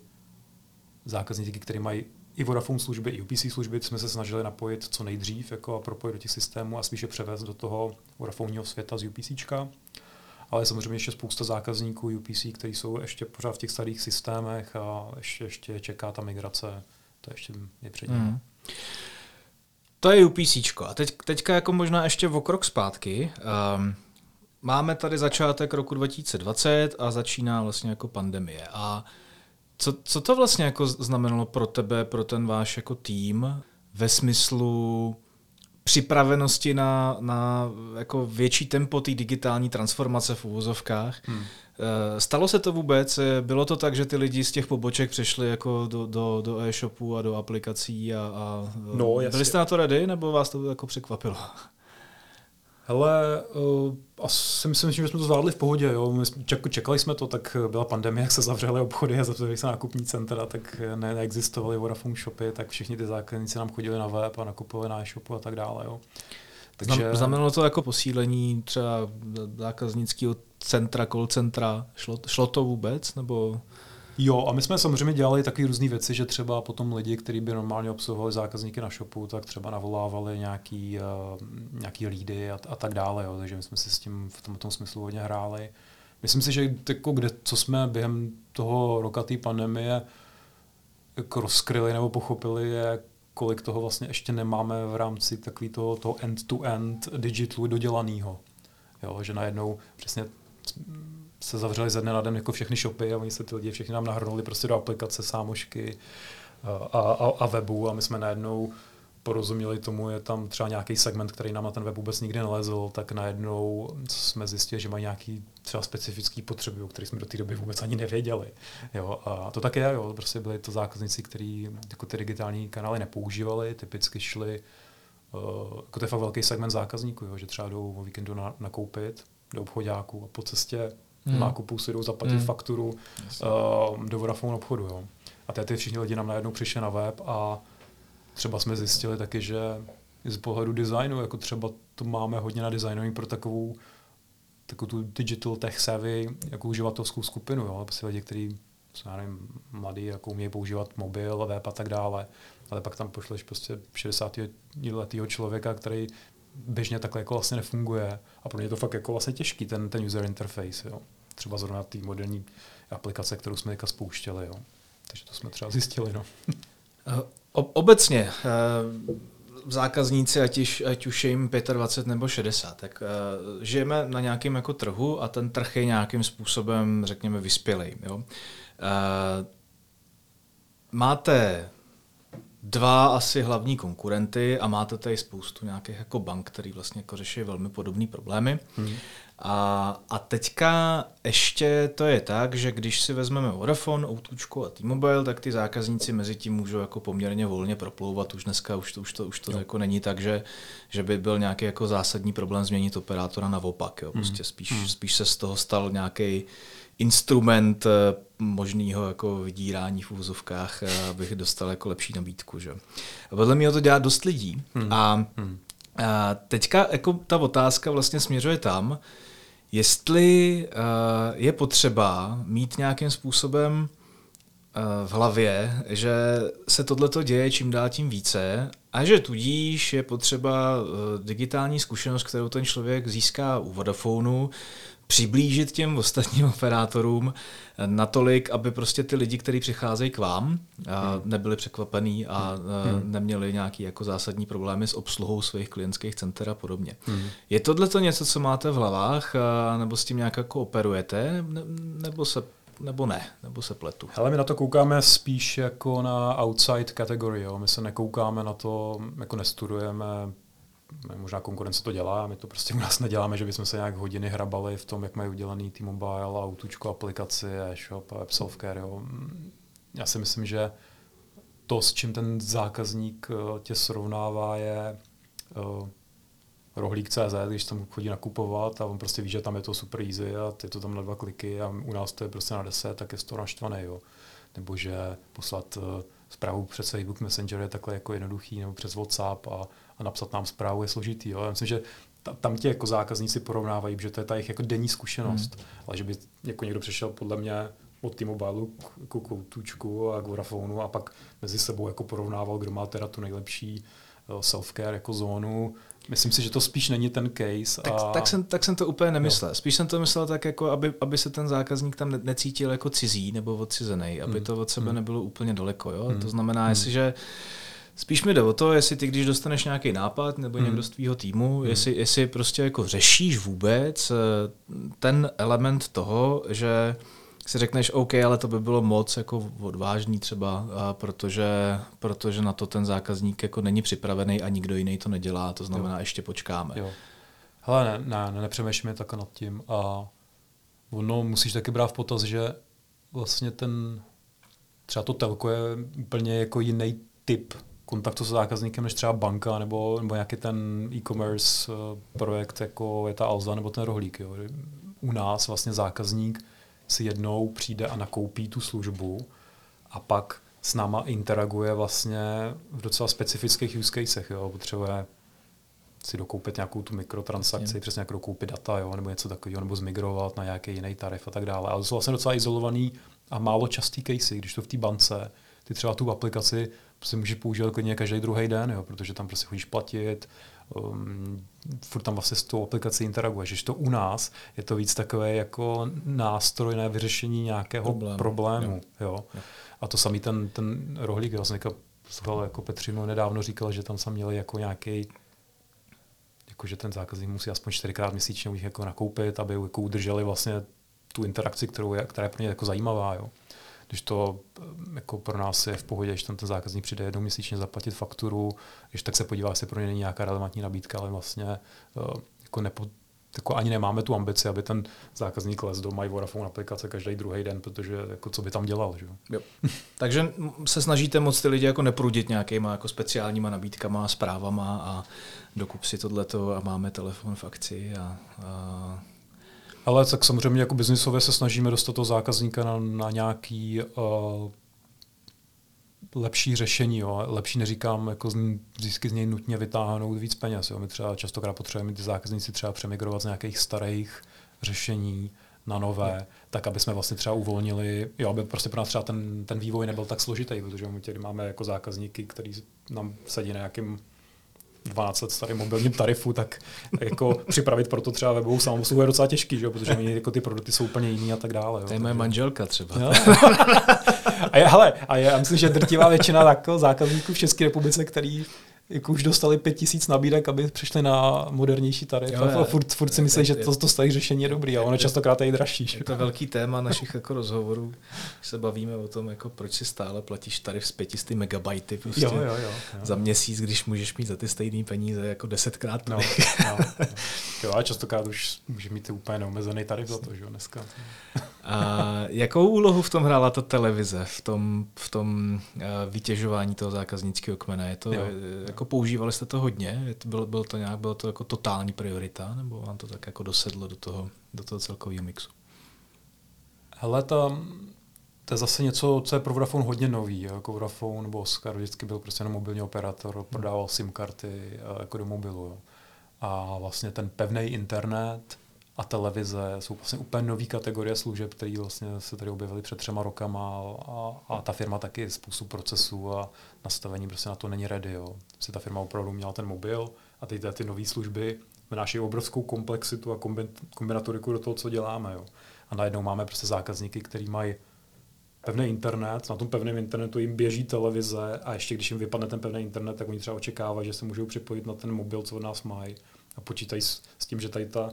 zákazníky, kteří mají i Vodafone služby, i UPC služby jsme se snažili napojit co nejdřív jako a propojit do těch systémů a spíše převést do toho Vodafoneního světa z UPCčka. Ale samozřejmě ještě spousta zákazníků UPC, kteří jsou ještě pořád v těch starých systémech a ještě, ještě čeká ta migrace. To ještě je před ním. Mm. To je UPC. A teď, teďka jako možná ještě o krok zpátky. Um, máme tady začátek roku 2020 a začíná vlastně jako pandemie. A co, co to vlastně jako znamenalo pro tebe, pro ten váš jako tým ve smyslu připravenosti na, na jako větší tempo té digitální transformace v úvozovkách. Hmm. Eh, stalo se to vůbec? Bylo to tak, že ty lidi z těch poboček přešli jako do, do, do e-shopu a do aplikací a, a no, byli jste na to ready, nebo vás to jako překvapilo? Hele, uh, asi myslím, že jsme to zvládli v pohodě. Jo. My čekali jsme to, tak byla pandemie, jak se zavřely obchody a zavřely se nákupní centra, tak ne, neexistovaly Vodafone shopy, tak všichni ty zákazníci nám chodili na web a nakupovali na e-shopu a tak dále. Jo. Takže... Znamenalo to jako posílení třeba zákaznického centra, call centra? Šlo, šlo to vůbec? Nebo... Jo, a my jsme samozřejmě dělali takové různé věci, že třeba potom lidi, kteří by normálně obsluhovali zákazníky na shopu, tak třeba navolávali nějaký, uh, nějaký lídy a, a tak dále. Jo. Takže my jsme si s tím v tom, smyslu hodně hráli. Myslím si, že jako kde, co jsme během toho roka té pandemie jako rozkryli nebo pochopili, je, kolik toho vlastně ještě nemáme v rámci takový toho, toho end-to-end digitalu dodělaného. Jo, že najednou přesně se zavřeli ze dne na den jako všechny shopy a oni se ty lidi všichni nám nahrnuli prostě do aplikace, sámošky a, a, a webu a my jsme najednou porozuměli tomu, je tam třeba nějaký segment, který nám na ten web vůbec nikdy nelezl, tak najednou jsme zjistili, že mají nějaký třeba specifický potřeby, o kterých jsme do té doby vůbec ani nevěděli. Jo, a to také je, jo, prostě byli to zákazníci, kteří jako ty digitální kanály nepoužívali, typicky šli, uh, jako to je fakt velký segment zákazníků, jo, že třeba jdou o víkendu na, nakoupit do obchodáků a po cestě hmm. nákupu si jdou zaplatit hmm. fakturu uh, do Vodafone obchodu. Jo. A teď ty všichni lidi nám najednou přišli na web a třeba jsme zjistili taky, že z pohledu designu, jako třeba to máme hodně na designový pro takovou takovou tu digital tech savvy jako uživatelskou skupinu, jo, prostě lidi, kteří jsou, já nevím, mladí, jako umějí používat mobil, web a tak dále, ale pak tam pošleš prostě 60 letého člověka, který běžně takhle jako vlastně nefunguje a pro ně je to fakt jako vlastně těžký, ten, ten user interface, jo. Třeba zrovna té moderní aplikace, kterou jsme teďka spouštěli, jo. Takže to jsme třeba zjistili, no. Eh, obecně, eh, zákazníci, ať, iš, ať už je jim 25 nebo 60, tak uh, žijeme na nějakém jako trhu a ten trh je nějakým způsobem, řekněme, vyspělej. Jo? Uh, máte dva asi hlavní konkurenty a máte tady spoustu nějakých jako bank, který vlastně jako řeší velmi podobné problémy. Hmm. A, a teďka ještě to je tak, že když si vezmeme Vodafone, Outučko a T-Mobile, tak ty zákazníci mezi tím můžou jako poměrně volně proplouvat. Už dneska už to, už to, už to jako není tak, že, že by byl nějaký jako zásadní problém změnit operátora na opak. Jo. Prostě hmm. spíš, hmm. spíš se z toho stal nějaký instrument eh, možného jako vydírání v úzovkách, eh, abych dostal jako lepší nabídku. Že? A podle mě to dělá dost lidí. Hmm. A, hmm. a teďka jako ta otázka vlastně směřuje tam, jestli uh, je potřeba mít nějakým způsobem uh, v hlavě, že se tohleto děje čím dál tím více a že tudíž je potřeba uh, digitální zkušenost, kterou ten člověk získá u Vodafonu, přiblížit těm ostatním operátorům natolik, aby prostě ty lidi, kteří přicházejí k vám, hmm. nebyli překvapení a hmm. neměli nějaký jako zásadní problémy s obsluhou svých klientských center a podobně. Hmm. Je tohle to něco, co máte v hlavách, nebo s tím nějak jako operujete, nebo se nebo ne, nebo se pletu? Hele, my na to koukáme spíš jako na outside kategorii. My se nekoukáme na to, jako nestudujeme možná konkurence to dělá, my to prostě u nás neděláme, že bychom se nějak hodiny hrabali v tom, jak mají udělaný T-Mobile, autučko, aplikaci, e-shop, web self-care. Jo. Já si myslím, že to, s čím ten zákazník uh, tě srovnává, je uh, rohlík CZ, když tam chodí nakupovat a on prostě ví, že tam je to super easy a ty to tam na dva kliky a u nás to je prostě na 10, tak je to naštvaný, jo. Nebo že poslat uh, zprávu přes Facebook Messenger je takhle jako jednoduchý, nebo přes WhatsApp a, a napsat nám zprávu je složitý. Jo. Já myslím, že tam ti jako zákazníci porovnávají, že to je ta jejich jako denní zkušenost, hmm. ale že by jako někdo přišel podle mě od T-Mobile jako k Outučku a k Vodafonu a pak mezi sebou jako porovnával, kdo má teda tu nejlepší eh, self-care jako zónu. Myslím si, že to spíš není ten case. Tak, a... tak, jsem, tak jsem to úplně nemyslel. Jo. Spíš jsem to myslel tak, jako aby, aby se ten zákazník tam necítil jako cizí nebo odcizený, aby hmm. to od sebe hmm. nebylo úplně daleko. Jo? Hmm. To znamená, hmm. jestliže Spíš mi jde o to, jestli ty, když dostaneš nějaký nápad nebo hmm. někdo z tvýho týmu, hmm. jestli, jestli prostě jako řešíš vůbec eh, ten element toho, že si řekneš, OK, ale to by bylo moc jako odvážný třeba, protože, protože na to ten zákazník jako není připravený a nikdo jiný to nedělá, to znamená, jo. ještě počkáme. Jo. Hele, ne, ne, ne nepřemýšlíme tak nad tím a ono musíš taky brát v potaz, že vlastně ten třeba to telko je úplně jako jiný typ kontaktu s zákazníkem než třeba banka nebo, nebo nějaký ten e-commerce eh, projekt, jako je ta Alza nebo ten rohlík. Jo. U nás vlastně zákazník si jednou přijde a nakoupí tu službu a pak s náma interaguje vlastně v docela specifických use casech. Jo. Potřebuje si dokoupit nějakou tu mikrotransakci, Jasně. přesně jako dokoupit data, jo, nebo něco takového, nebo zmigrovat na nějaký jiný tarif a tak dále. Ale to jsou vlastně docela izolovaný a málo častý casey, když to v té bance, ty třeba tu aplikaci si můžeš používat klidně každý druhý den, jo, protože tam prostě chodíš platit, um, furt tam vlastně s tou aplikací interaguješ. Když to u nás je to víc takové jako nástroj na vyřešení nějakého Problém. problému. Jo. Jo. Jo. A to samý ten, ten rohlík, vlastně poslouchal jako Petřinu nedávno říkal, že tam se měli jako nějaký jako že ten zákazník musí aspoň čtyřikrát měsíčně u nich jako nakoupit, aby jako udrželi vlastně tu interakci, kterou je, která je pro ně jako zajímavá. Jo když to eh, jako pro nás je v pohodě, když tam ten zákazník přijde jednou měsíčně zaplatit fakturu, když tak se podívá, jestli pro ně není nějaká relevantní nabídka, ale vlastně uh, jako nepo, jako ani nemáme tu ambici, aby ten zákazník les do My Vodafone aplikace každý druhý den, protože jako co by tam dělal. Že? Jo. Takže se snažíte moc ty lidi jako neprudit nějakýma jako speciálníma nabídkama, zprávama a dokup si tohleto a máme telefon v akci a, a ale tak samozřejmě jako biznisově se snažíme dostat toho zákazníka na, na nějaký uh, lepší řešení. Jo. Lepší neříkám jako z, vždycky z něj nutně vytáhnout víc peněz. Jo. My třeba častokrát potřebujeme ty zákazníci třeba přemigrovat z nějakých starých řešení na nové, no. tak aby jsme vlastně třeba uvolnili, jo, aby prostě pro nás třeba ten, ten vývoj nebyl tak složitý, protože my tady máme jako zákazníky, který nám sedí na nějakým 12 let starým mobilním tarifu, tak jako připravit pro to třeba webovou samoobsluhu je docela těžký, že? protože oni, jako ty produkty jsou úplně jiný a tak dále. Jo? To je moje manželka třeba. a je, hele, a je, já myslím, že drtivá většina jako zákazníků v České republice, který jako už dostali pět tisíc nabídek, aby přišli na modernější tarif. Jo, a furt, furt si myslí, že to, to staré řešení je dobrý a ono častokrát je i dražší. Je to velký téma našich jako rozhovorů, když se bavíme o tom, jako proč si stále platíš tarif s 500 megabajty prostě jo, jo, jo, jo. za měsíc, když můžeš mít za ty stejné peníze jako desetkrát. No, no, no. Jo, a častokrát už může mít úplně neomezený tarif za to, že jo, dneska. A jakou úlohu v tom hrála ta televize, v tom, v tom uh, vytěžování toho zákaznického kmene? Je to, jo. jako používali jste to hodně? Bylo, bylo to nějak, bylo to jako totální priorita, nebo vám to tak jako dosedlo do toho, do toho celkového mixu? Hele, to, to je zase něco, co je pro Vodafone hodně nový. Jako Vodafone nebo Oscar vždycky byl prostě jenom mobilní operátor, prodával SIM karty eh, jako do mobilu. Jo. A vlastně ten pevný internet, a televize jsou vlastně úplně nové kategorie služeb, které vlastně se tady objevily před třema rokama a, a ta firma taky způsob procesu a nastavení prostě na to není ready. Jo. Si ta firma opravdu měla ten mobil a teď ty nové služby vnáší obrovskou komplexitu a kombinatoriku do toho, co děláme. Jo. A najednou máme prostě zákazníky, kteří mají pevný internet, na tom pevném internetu jim běží televize a ještě když jim vypadne ten pevný internet, tak oni třeba očekávají, že se můžou připojit na ten mobil, co od nás mají a počítají s, s tím, že tady ta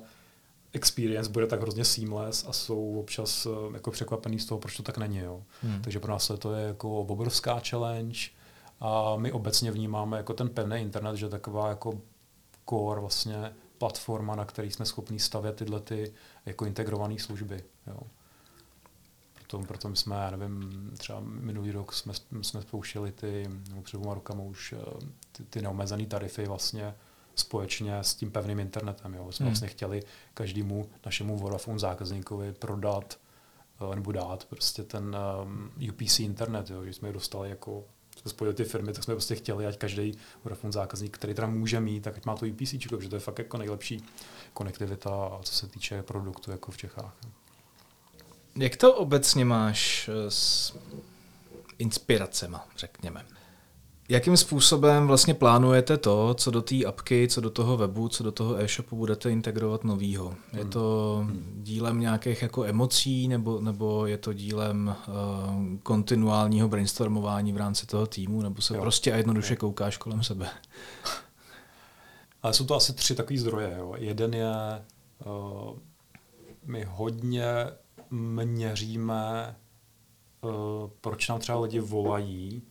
experience bude tak hrozně seamless a jsou občas eh, jako překvapený z toho, proč to tak není. Jo. Hmm. Takže pro nás to je jako obrovská challenge a my obecně vnímáme jako ten pevný internet, že taková jako core vlastně platforma, na který jsme schopni stavět tyhle ty jako integrované služby. Jo. tom, proto my jsme, já nevím, třeba minulý rok jsme, jsme spouštěli ty, nebo před dvěma rokama už eh, ty, ty neomezené tarify vlastně společně s tím pevným internetem. Jo. Jsme hmm. vlastně chtěli každému našemu Vodafone zákazníkovi prodat eh, nebo dát prostě ten um, UPC internet, jo, že jsme je dostali jako jsme spojili ty firmy, tak jsme prostě chtěli, ať každý Vodafone zákazník, který teda může mít, tak ať má to UPC, protože to je fakt jako nejlepší konektivita, co se týče produktu jako v Čechách. Jak to obecně máš eh, s inspiracema, řekněme? Jakým způsobem vlastně plánujete to, co do té apky, co do toho webu, co do toho e-shopu budete integrovat novýho? Je to hmm. dílem nějakých jako emocí nebo, nebo je to dílem uh, kontinuálního brainstormování v rámci toho týmu, nebo se jo. prostě a jednoduše koukáš kolem sebe? Ale jsou to asi tři takové zdroje. Jo. Jeden je, uh, my hodně měříme, uh, proč nám třeba lidi volají,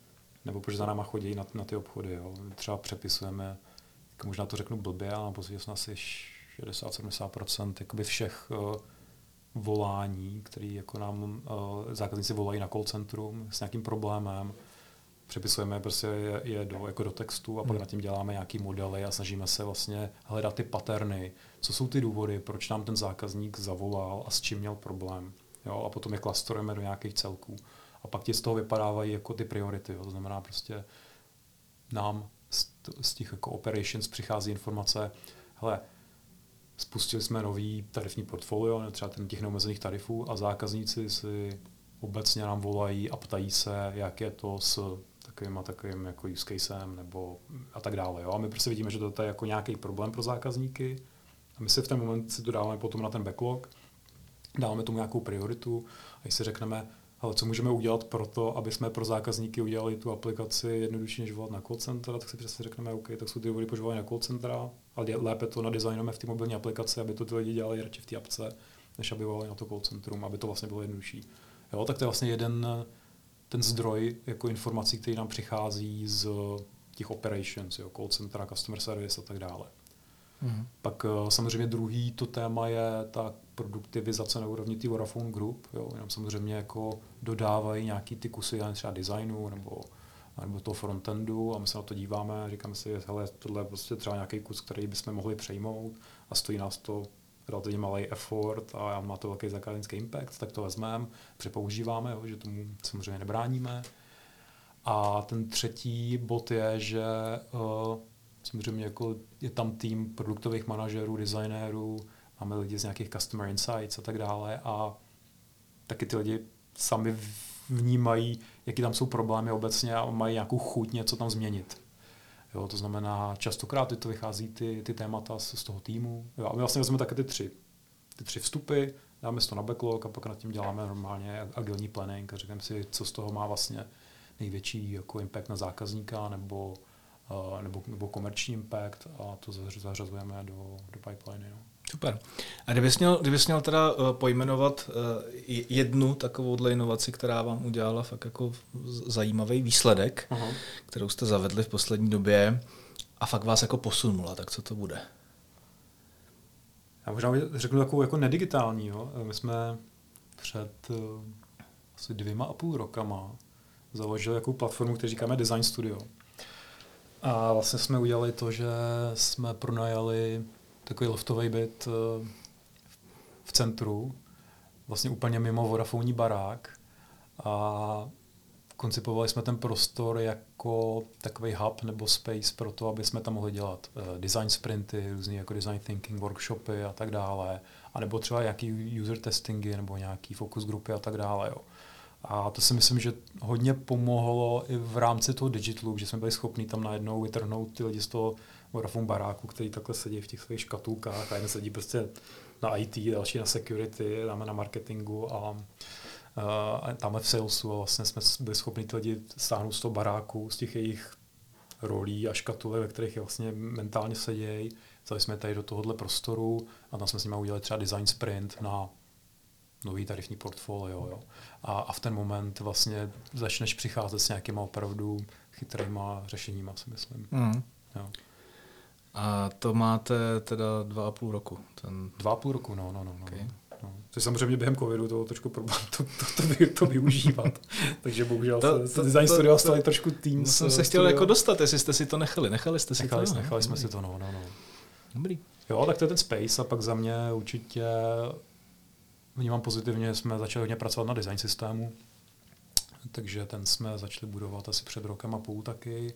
nebo proč za náma chodí na, na ty obchody. Jo. Třeba přepisujeme, tak možná to řeknu blbě, ale později jsme asi 60-70% všech uh, volání, který jako nám uh, zákazníci volají na call centrum s nějakým problémem, přepisujeme prostě je, je do, jako do textu a pak hmm. nad tím děláme nějaký modely a snažíme se vlastně hledat ty paterny, co jsou ty důvody, proč nám ten zákazník zavolal a s čím měl problém. Jo, a potom je klastrujeme do nějakých celků. Pak ti z toho vypadávají jako ty priority. Jo. To znamená prostě nám z, z těch jako operations přichází informace, hele, spustili jsme nový tarifní portfolio, třeba ten těch neomezených tarifů a zákazníci si obecně nám volají a ptají se, jak je to s takovým a takovým jako use casem nebo a tak dále. Jo? A my prostě vidíme, že to je jako nějaký problém pro zákazníky a my si v ten moment si to dáváme potom na ten backlog, dáme tomu nějakou prioritu a si řekneme, ale co můžeme udělat pro to, aby jsme pro zákazníky udělali tu aplikaci jednodušší než volat na call center, tak si přesně řekneme, OK, tak jsou ty důvody požívají na call centra, ale lépe to nadizajnujeme v té mobilní aplikaci, aby to ty lidi dělali radši v té apce, než aby volali na to call centrum, aby to vlastně bylo jednodušší. Jo, tak to je vlastně jeden ten zdroj jako informací, který nám přichází z těch operations, jo, call center, customer service a tak dále. Mm. Pak eh, samozřejmě druhý to téma je ta produktivizace na úrovni té Vodafone Group. Jo. Jenom samozřejmě jako dodávají nějaký ty kusy třeba designu nebo, nebo toho frontendu a my se na to díváme a říkáme si, hele, tohle je prostě třeba nějaký kus, který bychom mohli přejmout a stojí nás to relativně malý effort a má to velký zákaznický impact, tak to vezmeme, přepoužíváme, jo, že tomu samozřejmě nebráníme. A ten třetí bod je, že uh, samozřejmě jako je tam tým produktových manažerů, designérů, máme lidi z nějakých customer insights a tak dále a taky ty lidi sami vnímají, jaký tam jsou problémy obecně a mají nějakou chuť něco tam změnit. Jo, to znamená, častokrát to vychází ty, ty témata z, z toho týmu. Jo, a my vlastně vezmeme také ty tři, ty tři vstupy, dáme si to na backlog a pak nad tím děláme normálně agilní planning a řekneme si, co z toho má vlastně největší jako impact na zákazníka nebo, nebo, nebo komerční impact a to zařazujeme do, do pipeline. No. Super. A kdybys měl, kdybys měl teda uh, pojmenovat uh, jednu takovou inovaci, která vám udělala fakt jako zajímavý výsledek, uh-huh. kterou jste zavedli v poslední době a fakt vás jako posunula, tak co to bude? Já možná řeknu takovou jako nedigitální. Jo. My jsme před asi dvěma a půl rokama založili jakou platformu, kterou říkáme Design Studio. A vlastně jsme udělali to, že jsme pronajali takový loftový byt uh, v centru, vlastně úplně mimo Vodafone barák. A koncipovali jsme ten prostor jako takový hub nebo space pro to, aby jsme tam mohli dělat uh, design sprinty, různý jako design thinking workshopy a tak dále, a nebo třeba nějaký user testingy nebo nějaký focus grupy a tak dále. Jo. A to si myslím, že hodně pomohlo i v rámci toho digitalu, že jsme byli schopni tam najednou vytrhnout ty lidi z toho Vodafone baráku, který takhle sedí v těch svých škatulkách a jeden sedí prostě na IT, další na security, dáme na marketingu a uh, tam v salesu a vlastně jsme byli schopni ty lidi stáhnout z toho baráku, z těch jejich rolí a škatule, ve kterých je vlastně mentálně sedějí. Vzali jsme tady do tohohle prostoru a tam jsme s nimi udělali třeba design sprint na nový tarifní portfolio. Jo. A, a v ten moment vlastně začneš přicházet s nějakýma opravdu chytrýma řešeníma, si myslím. Mm. Jo. A to máte teda dva a půl roku? Ten... Dva a půl roku, no, no, no. no. Okay. no. Což samozřejmě během covidu to trošku problém to, to, to, to využívat. Takže bohužel to, se to, design to, studio to, stali trošku tým. Jsem se chtěl jako dostat, jestli jste si to nechali. Nechali jste si nechali, to? Nechali jsme si to, no, no, no. Dobrý. Jo, tak to je ten space a pak za mě určitě vnímám pozitivně, jsme začali hodně pracovat na design systému, takže ten jsme začali budovat asi před rokem a půl taky.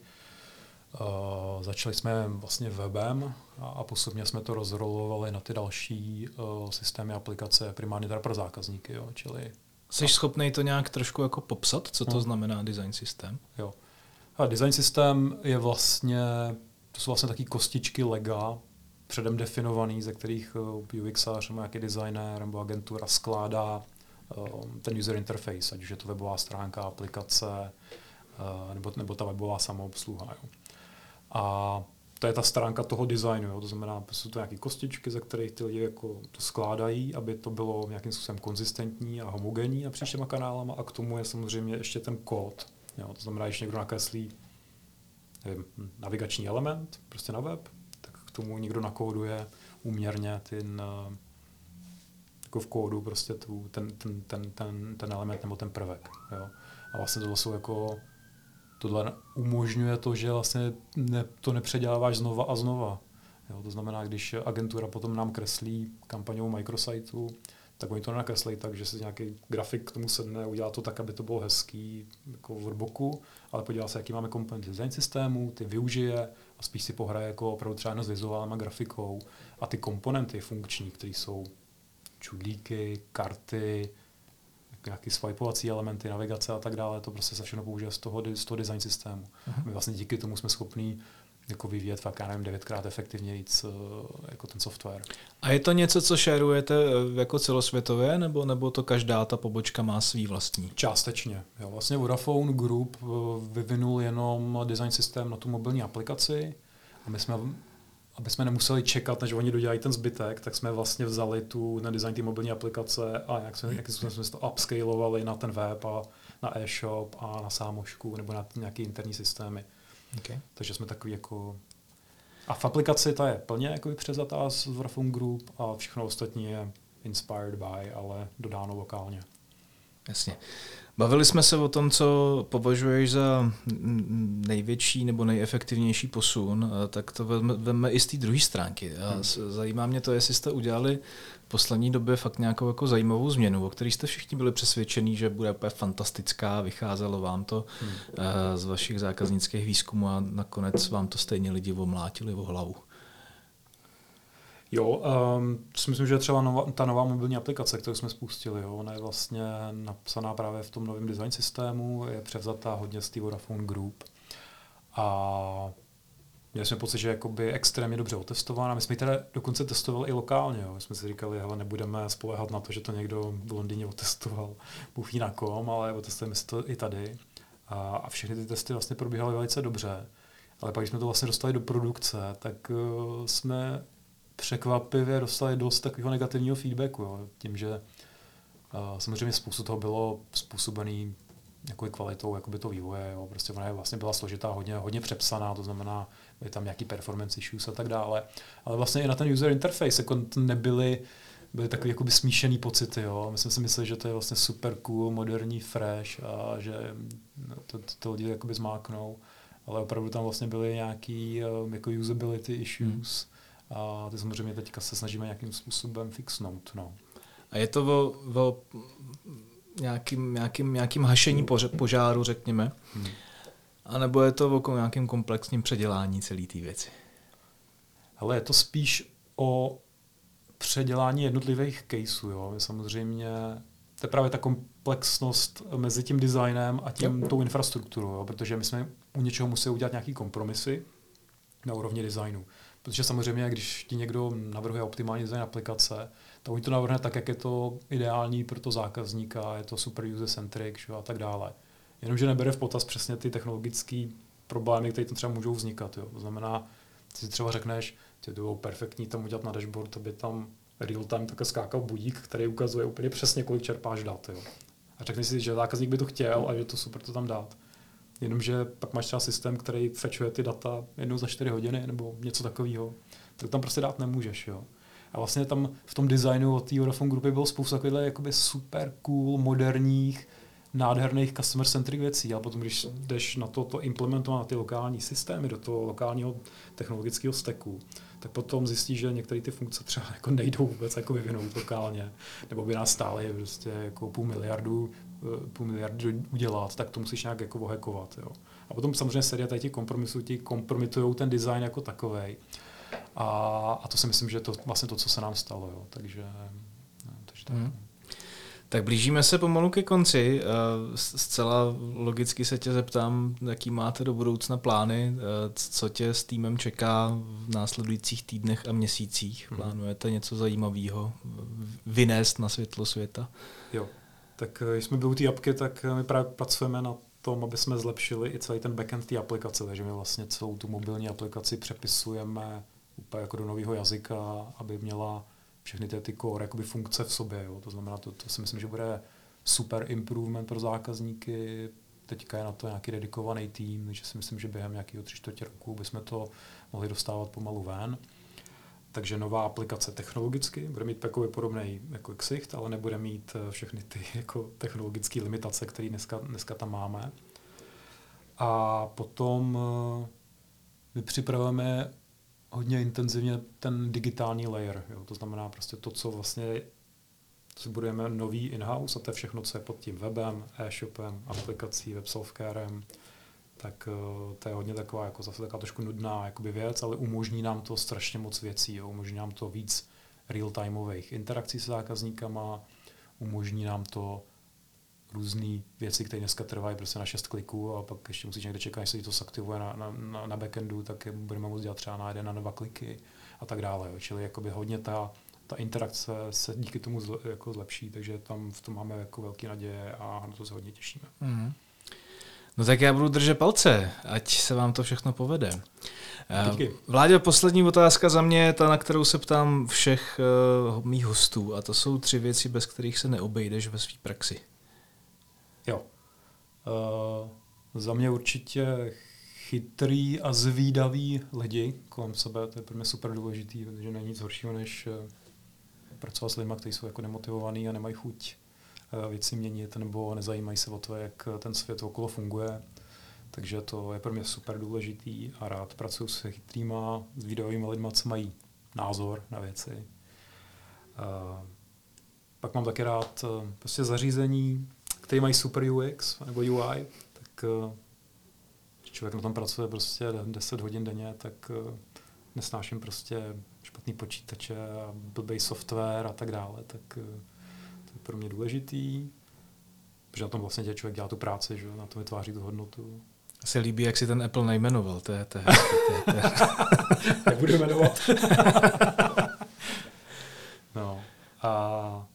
Uh, začali jsme vlastně webem a, a postupně jsme to rozrolovali na ty další uh, systémy aplikace, primárně teda pro zákazníky, jo, čili... Jsi schopný to nějak trošku jako popsat, co to no. znamená design systém? Jo. A design systém je vlastně, to jsou vlastně taky kostičky lega, předem definovaný, ze kterých eh, UXář nebo nějaký designer nebo agentura skládá ten user interface, ať už je to webová stránka, aplikace, nebo, nebo ta webová samoobsluha. Jo. A to je ta stránka toho designu, jo. to znamená, jsou to nějaké kostičky, ze kterých ty lidi jako to skládají, aby to bylo nějakým způsobem konzistentní a homogenní napříč těma kanálama a k tomu je samozřejmě ještě ten kód. Jo. To znamená, když někdo nakreslí nevím, navigační element prostě na web, tomu někdo nakóduje úměrně ten, jako v kódu prostě tu, ten, ten, ten, ten, ten element nebo ten prvek. Jo. A vlastně tohle jsou jako tohle umožňuje to, že vlastně ne, to nepředěláváš znova a znova. Jo, to znamená, když agentura potom nám kreslí kampaňou micrositeu, tak oni to nenakreslí tak, že si nějaký grafik k tomu sedne, udělá to tak, aby to bylo hezký jako v boku, ale podívá se, jaký máme komponenty design systému, ty využije a spíš si pohraje jako opravdu třeba s vizuálem a grafikou a ty komponenty funkční, které jsou čudlíky, karty, nějaký swipeovací elementy, navigace a tak dále, to prostě se všechno použije z toho, z toho design systému. Uh-huh. My vlastně díky tomu jsme schopní jako vyvíjet fakt, já nevím, devětkrát efektivněji eh, jako ten software. A je to něco, co šerujete eh, jako celosvětově, nebo, nebo to každá ta pobočka má svý vlastní? Částečně. Jo, vlastně Vodafone Group eh, vyvinul jenom design systém na tu mobilní aplikaci a my jsme aby jsme nemuseli čekat, než oni dodělají ten zbytek, tak jsme vlastně vzali tu na design té mobilní aplikace a jak jsme, jak jsme to upscalovali na ten web a na e-shop a na sámošku nebo na nějaké interní systémy. Okay. Takže jsme takový jako... A v aplikaci ta je plně jako přezatá z Vodafone Group a všechno ostatní je inspired by, ale dodáno lokálně. Jasně. Bavili jsme se o tom, co považuješ za největší nebo nejefektivnější posun, tak to veme i z té druhé stránky. A hmm. zajímá mě to, jestli jste udělali v poslední době fakt nějakou jako zajímavou změnu, o které jste všichni byli přesvědčení, že bude úplně fantastická, vycházelo vám to hmm. z vašich zákaznických výzkumů a nakonec vám to stejně lidi omlátili o hlavu. Jo, um, si myslím, že třeba nová, ta nová mobilní aplikace, kterou jsme spustili, jo, ona je vlastně napsaná právě v tom novém design systému, je převzatá hodně z té Vodafone Group. A měli jsme pocit, že je jakoby extrémně dobře otestovaná. My jsme ji teda dokonce testovali i lokálně. Jo. My jsme si říkali, hele, nebudeme spolehat na to, že to někdo v Londýně otestoval, bůh na kom, ale otestujeme si to i tady. A, a všechny ty testy vlastně probíhaly velice dobře. Ale pak, když jsme to vlastně dostali do produkce, tak uh, jsme překvapivě dostali dost takového negativního feedbacku. Jo. Tím, že uh, samozřejmě spoustu toho bylo způsobený jako kvalitou jakoby to vývoje. Jo. Prostě ona je vlastně byla složitá, hodně, hodně přepsaná, to znamená, byly tam nějaký performance issues a tak dále. Ale vlastně i na ten user interface jako nebyly byly takové jakoby smíšený pocity. Jo. My jsme si mysleli, že to je vlastně super cool, moderní, fresh a že no, to, to, to lidi jakoby zmáknou. Ale opravdu tam vlastně byly nějaký um, jako usability issues. Hmm a ty samozřejmě teďka se snažíme nějakým způsobem fixnout. No. A je to o, o nějakým, nějakým, nějakým hašení požáru, řekněme? Hmm. A nebo je to o nějakým komplexním předělání celé té věci? Ale je to spíš o předělání jednotlivých caseů. Jo. Samozřejmě to je právě ta komplexnost mezi tím designem a tím, tou infrastrukturou, jo. protože my jsme u něčeho museli udělat nějaký kompromisy na úrovni designu. Protože samozřejmě, když ti někdo navrhuje optimální design aplikace, tak oni to navrhne tak, jak je to ideální pro to zákazníka, je to super user-centric a tak dále. Jenomže nebere v potaz přesně ty technologické problémy, které tam třeba můžou vznikat. Jo. To znamená, ty si třeba řekneš, že to bylo perfektní tam udělat na dashboard, aby tam real time také skákal budík, který ukazuje úplně přesně, kolik čerpáš dat. Jo. A řekneš si, že zákazník by to chtěl a že to super to tam dát. Jenomže pak máš třeba systém, který fetchuje ty data jednou za 4 hodiny nebo něco takového, tak tam prostě dát nemůžeš. Jo. A vlastně tam v tom designu od té Vodafone grupy bylo spousta takových jakoby super cool, moderních, nádherných customer-centric věcí, ale potom, když jdeš na to, to implementovat na ty lokální systémy, do toho lokálního technologického steku, tak potom zjistíš, že některé ty funkce třeba jako nejdou vůbec jako vyvinout lokálně, nebo by nás stály prostě jako půl miliardu, půl miliardu udělat, tak to musíš nějak jako ohekovat. Jo. A potom samozřejmě série tady těch kompromisů ti kompromitují ten design jako takový. A, a to si myslím, že to vlastně to, co se nám stalo. Jo. Takže, no, takže tak. Hmm. Tak blížíme se pomalu ke konci. Eh, zcela logicky se tě zeptám, jaký máte do budoucna plány, eh, co tě s týmem čeká v následujících týdnech a měsících. Hmm. Plánujete něco zajímavého vynést na světlo světa? Jo, tak když jsme byli u té apky, tak my právě pracujeme na tom, aby jsme zlepšili i celý ten backend té aplikace, takže my vlastně celou tu mobilní aplikaci přepisujeme úplně jako do nového jazyka, aby měla všechny ty, ty core jakoby funkce v sobě. Jo. To znamená, to, to si myslím, že bude super improvement pro zákazníky. Teďka je na to nějaký dedikovaný tým, takže si myslím, že během nějakého tři čtvrtě roku bychom to mohli dostávat pomalu ven. Takže nová aplikace technologicky bude mít takový podobný jako Xicht, ale nebude mít eh, všechny ty jako technologické limitace, které dneska, dneska tam máme. A potom eh, my připravujeme hodně intenzivně ten digitální layer. Jo. To znamená prostě to, co vlastně si budujeme nový in-house a to je všechno, co je pod tím webem, e-shopem, aplikací, web softwarem, tak uh, to je hodně taková, jako zase taková trošku nudná jakoby věc, ale umožní nám to strašně moc věcí. Jo. Umožní nám to víc real-timeových interakcí s zákazníkama, umožní nám to různé věci, které dneska trvají prostě na 6 kliků a pak ještě musíš někde čekat, jestli to zaktivuje na, na, na, na backendu, tak je budeme moct dělat třeba na jeden, na dva kliky a tak dále. Jo. Čili jakoby hodně ta, ta interakce se díky tomu zle, jako zlepší, takže tam v tom máme jako velké naděje a na to se hodně těšíme. Mm. No tak já budu držet palce, ať se vám to všechno povede. Díky. Vládě, poslední otázka za mě, ta, na kterou se ptám všech uh, mých hostů, a to jsou tři věci, bez kterých se neobejdeš ve své praxi. Jo. Uh, za mě určitě chytrý a zvídavý lidi kolem sebe, to je pro mě super důležitý, protože není nic horšího, než uh, pracovat s lidmi, kteří jsou jako nemotivovaní a nemají chuť věci měnit nebo nezajímají se o to, jak ten svět okolo funguje. Takže to je pro mě super důležitý a rád pracuji s chytrýma, zvídavými lidmi, co mají názor na věci. Uh, pak mám taky rád prostě zařízení, který mají super UX nebo UI, tak uh, člověk na tom pracuje prostě 10 hodin denně, tak nesnáším prostě špatný počítače a blbý software a tak dále, tak to je pro mě důležitý, protože na tom vlastně tě člověk dělá tu práci, že na tom vytváří tu hodnotu. Se líbí, jak si ten Apple nejmenoval, to je, to je, to je, Nebudu jmenovat. no. A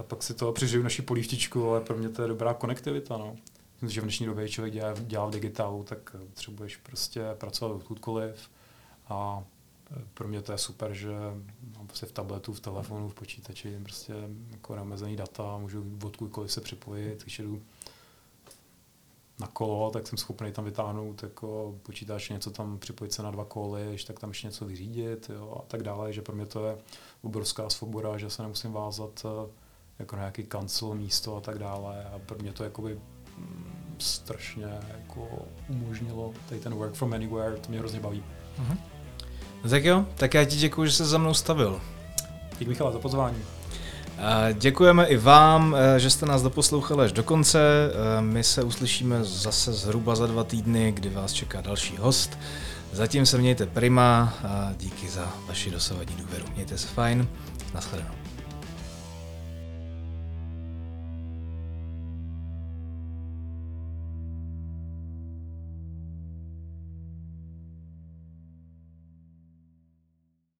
a pak si to přežiju naši polívtičku, ale pro mě to je dobrá konektivita. No. Myslím, že v dnešní době člověk dělá, dělá v digitálu, tak potřebuješ prostě pracovat odkudkoliv a pro mě to je super, že mám prostě v tabletu, v telefonu, v počítači prostě jako neomezený data, můžu odkudkoliv se připojit, když jdu na kolo, tak jsem schopný tam vytáhnout jako počítač, něco tam připojit se na dva koly, tak tam ještě něco vyřídit jo, a tak dále, že pro mě to je obrovská svoboda, že se nemusím vázat e, jako na nějaký kancel místo a tak dále. A pro mě to jakoby mm, strašně jako umožnilo tady ten work from anywhere, to mě hrozně baví. Uh-huh. Tak jo, tak já ti děkuji, že jsi za mnou stavil. Díky Michala za pozvání. Děkujeme i vám, eh, že jste nás doposlouchali až do konce. Eh, my se uslyšíme zase zhruba za dva týdny, kdy vás čeká další host. Zatím se mějte prima a díky za vaši dosavadní důvěru. Mějte se fajn. Naschledanou.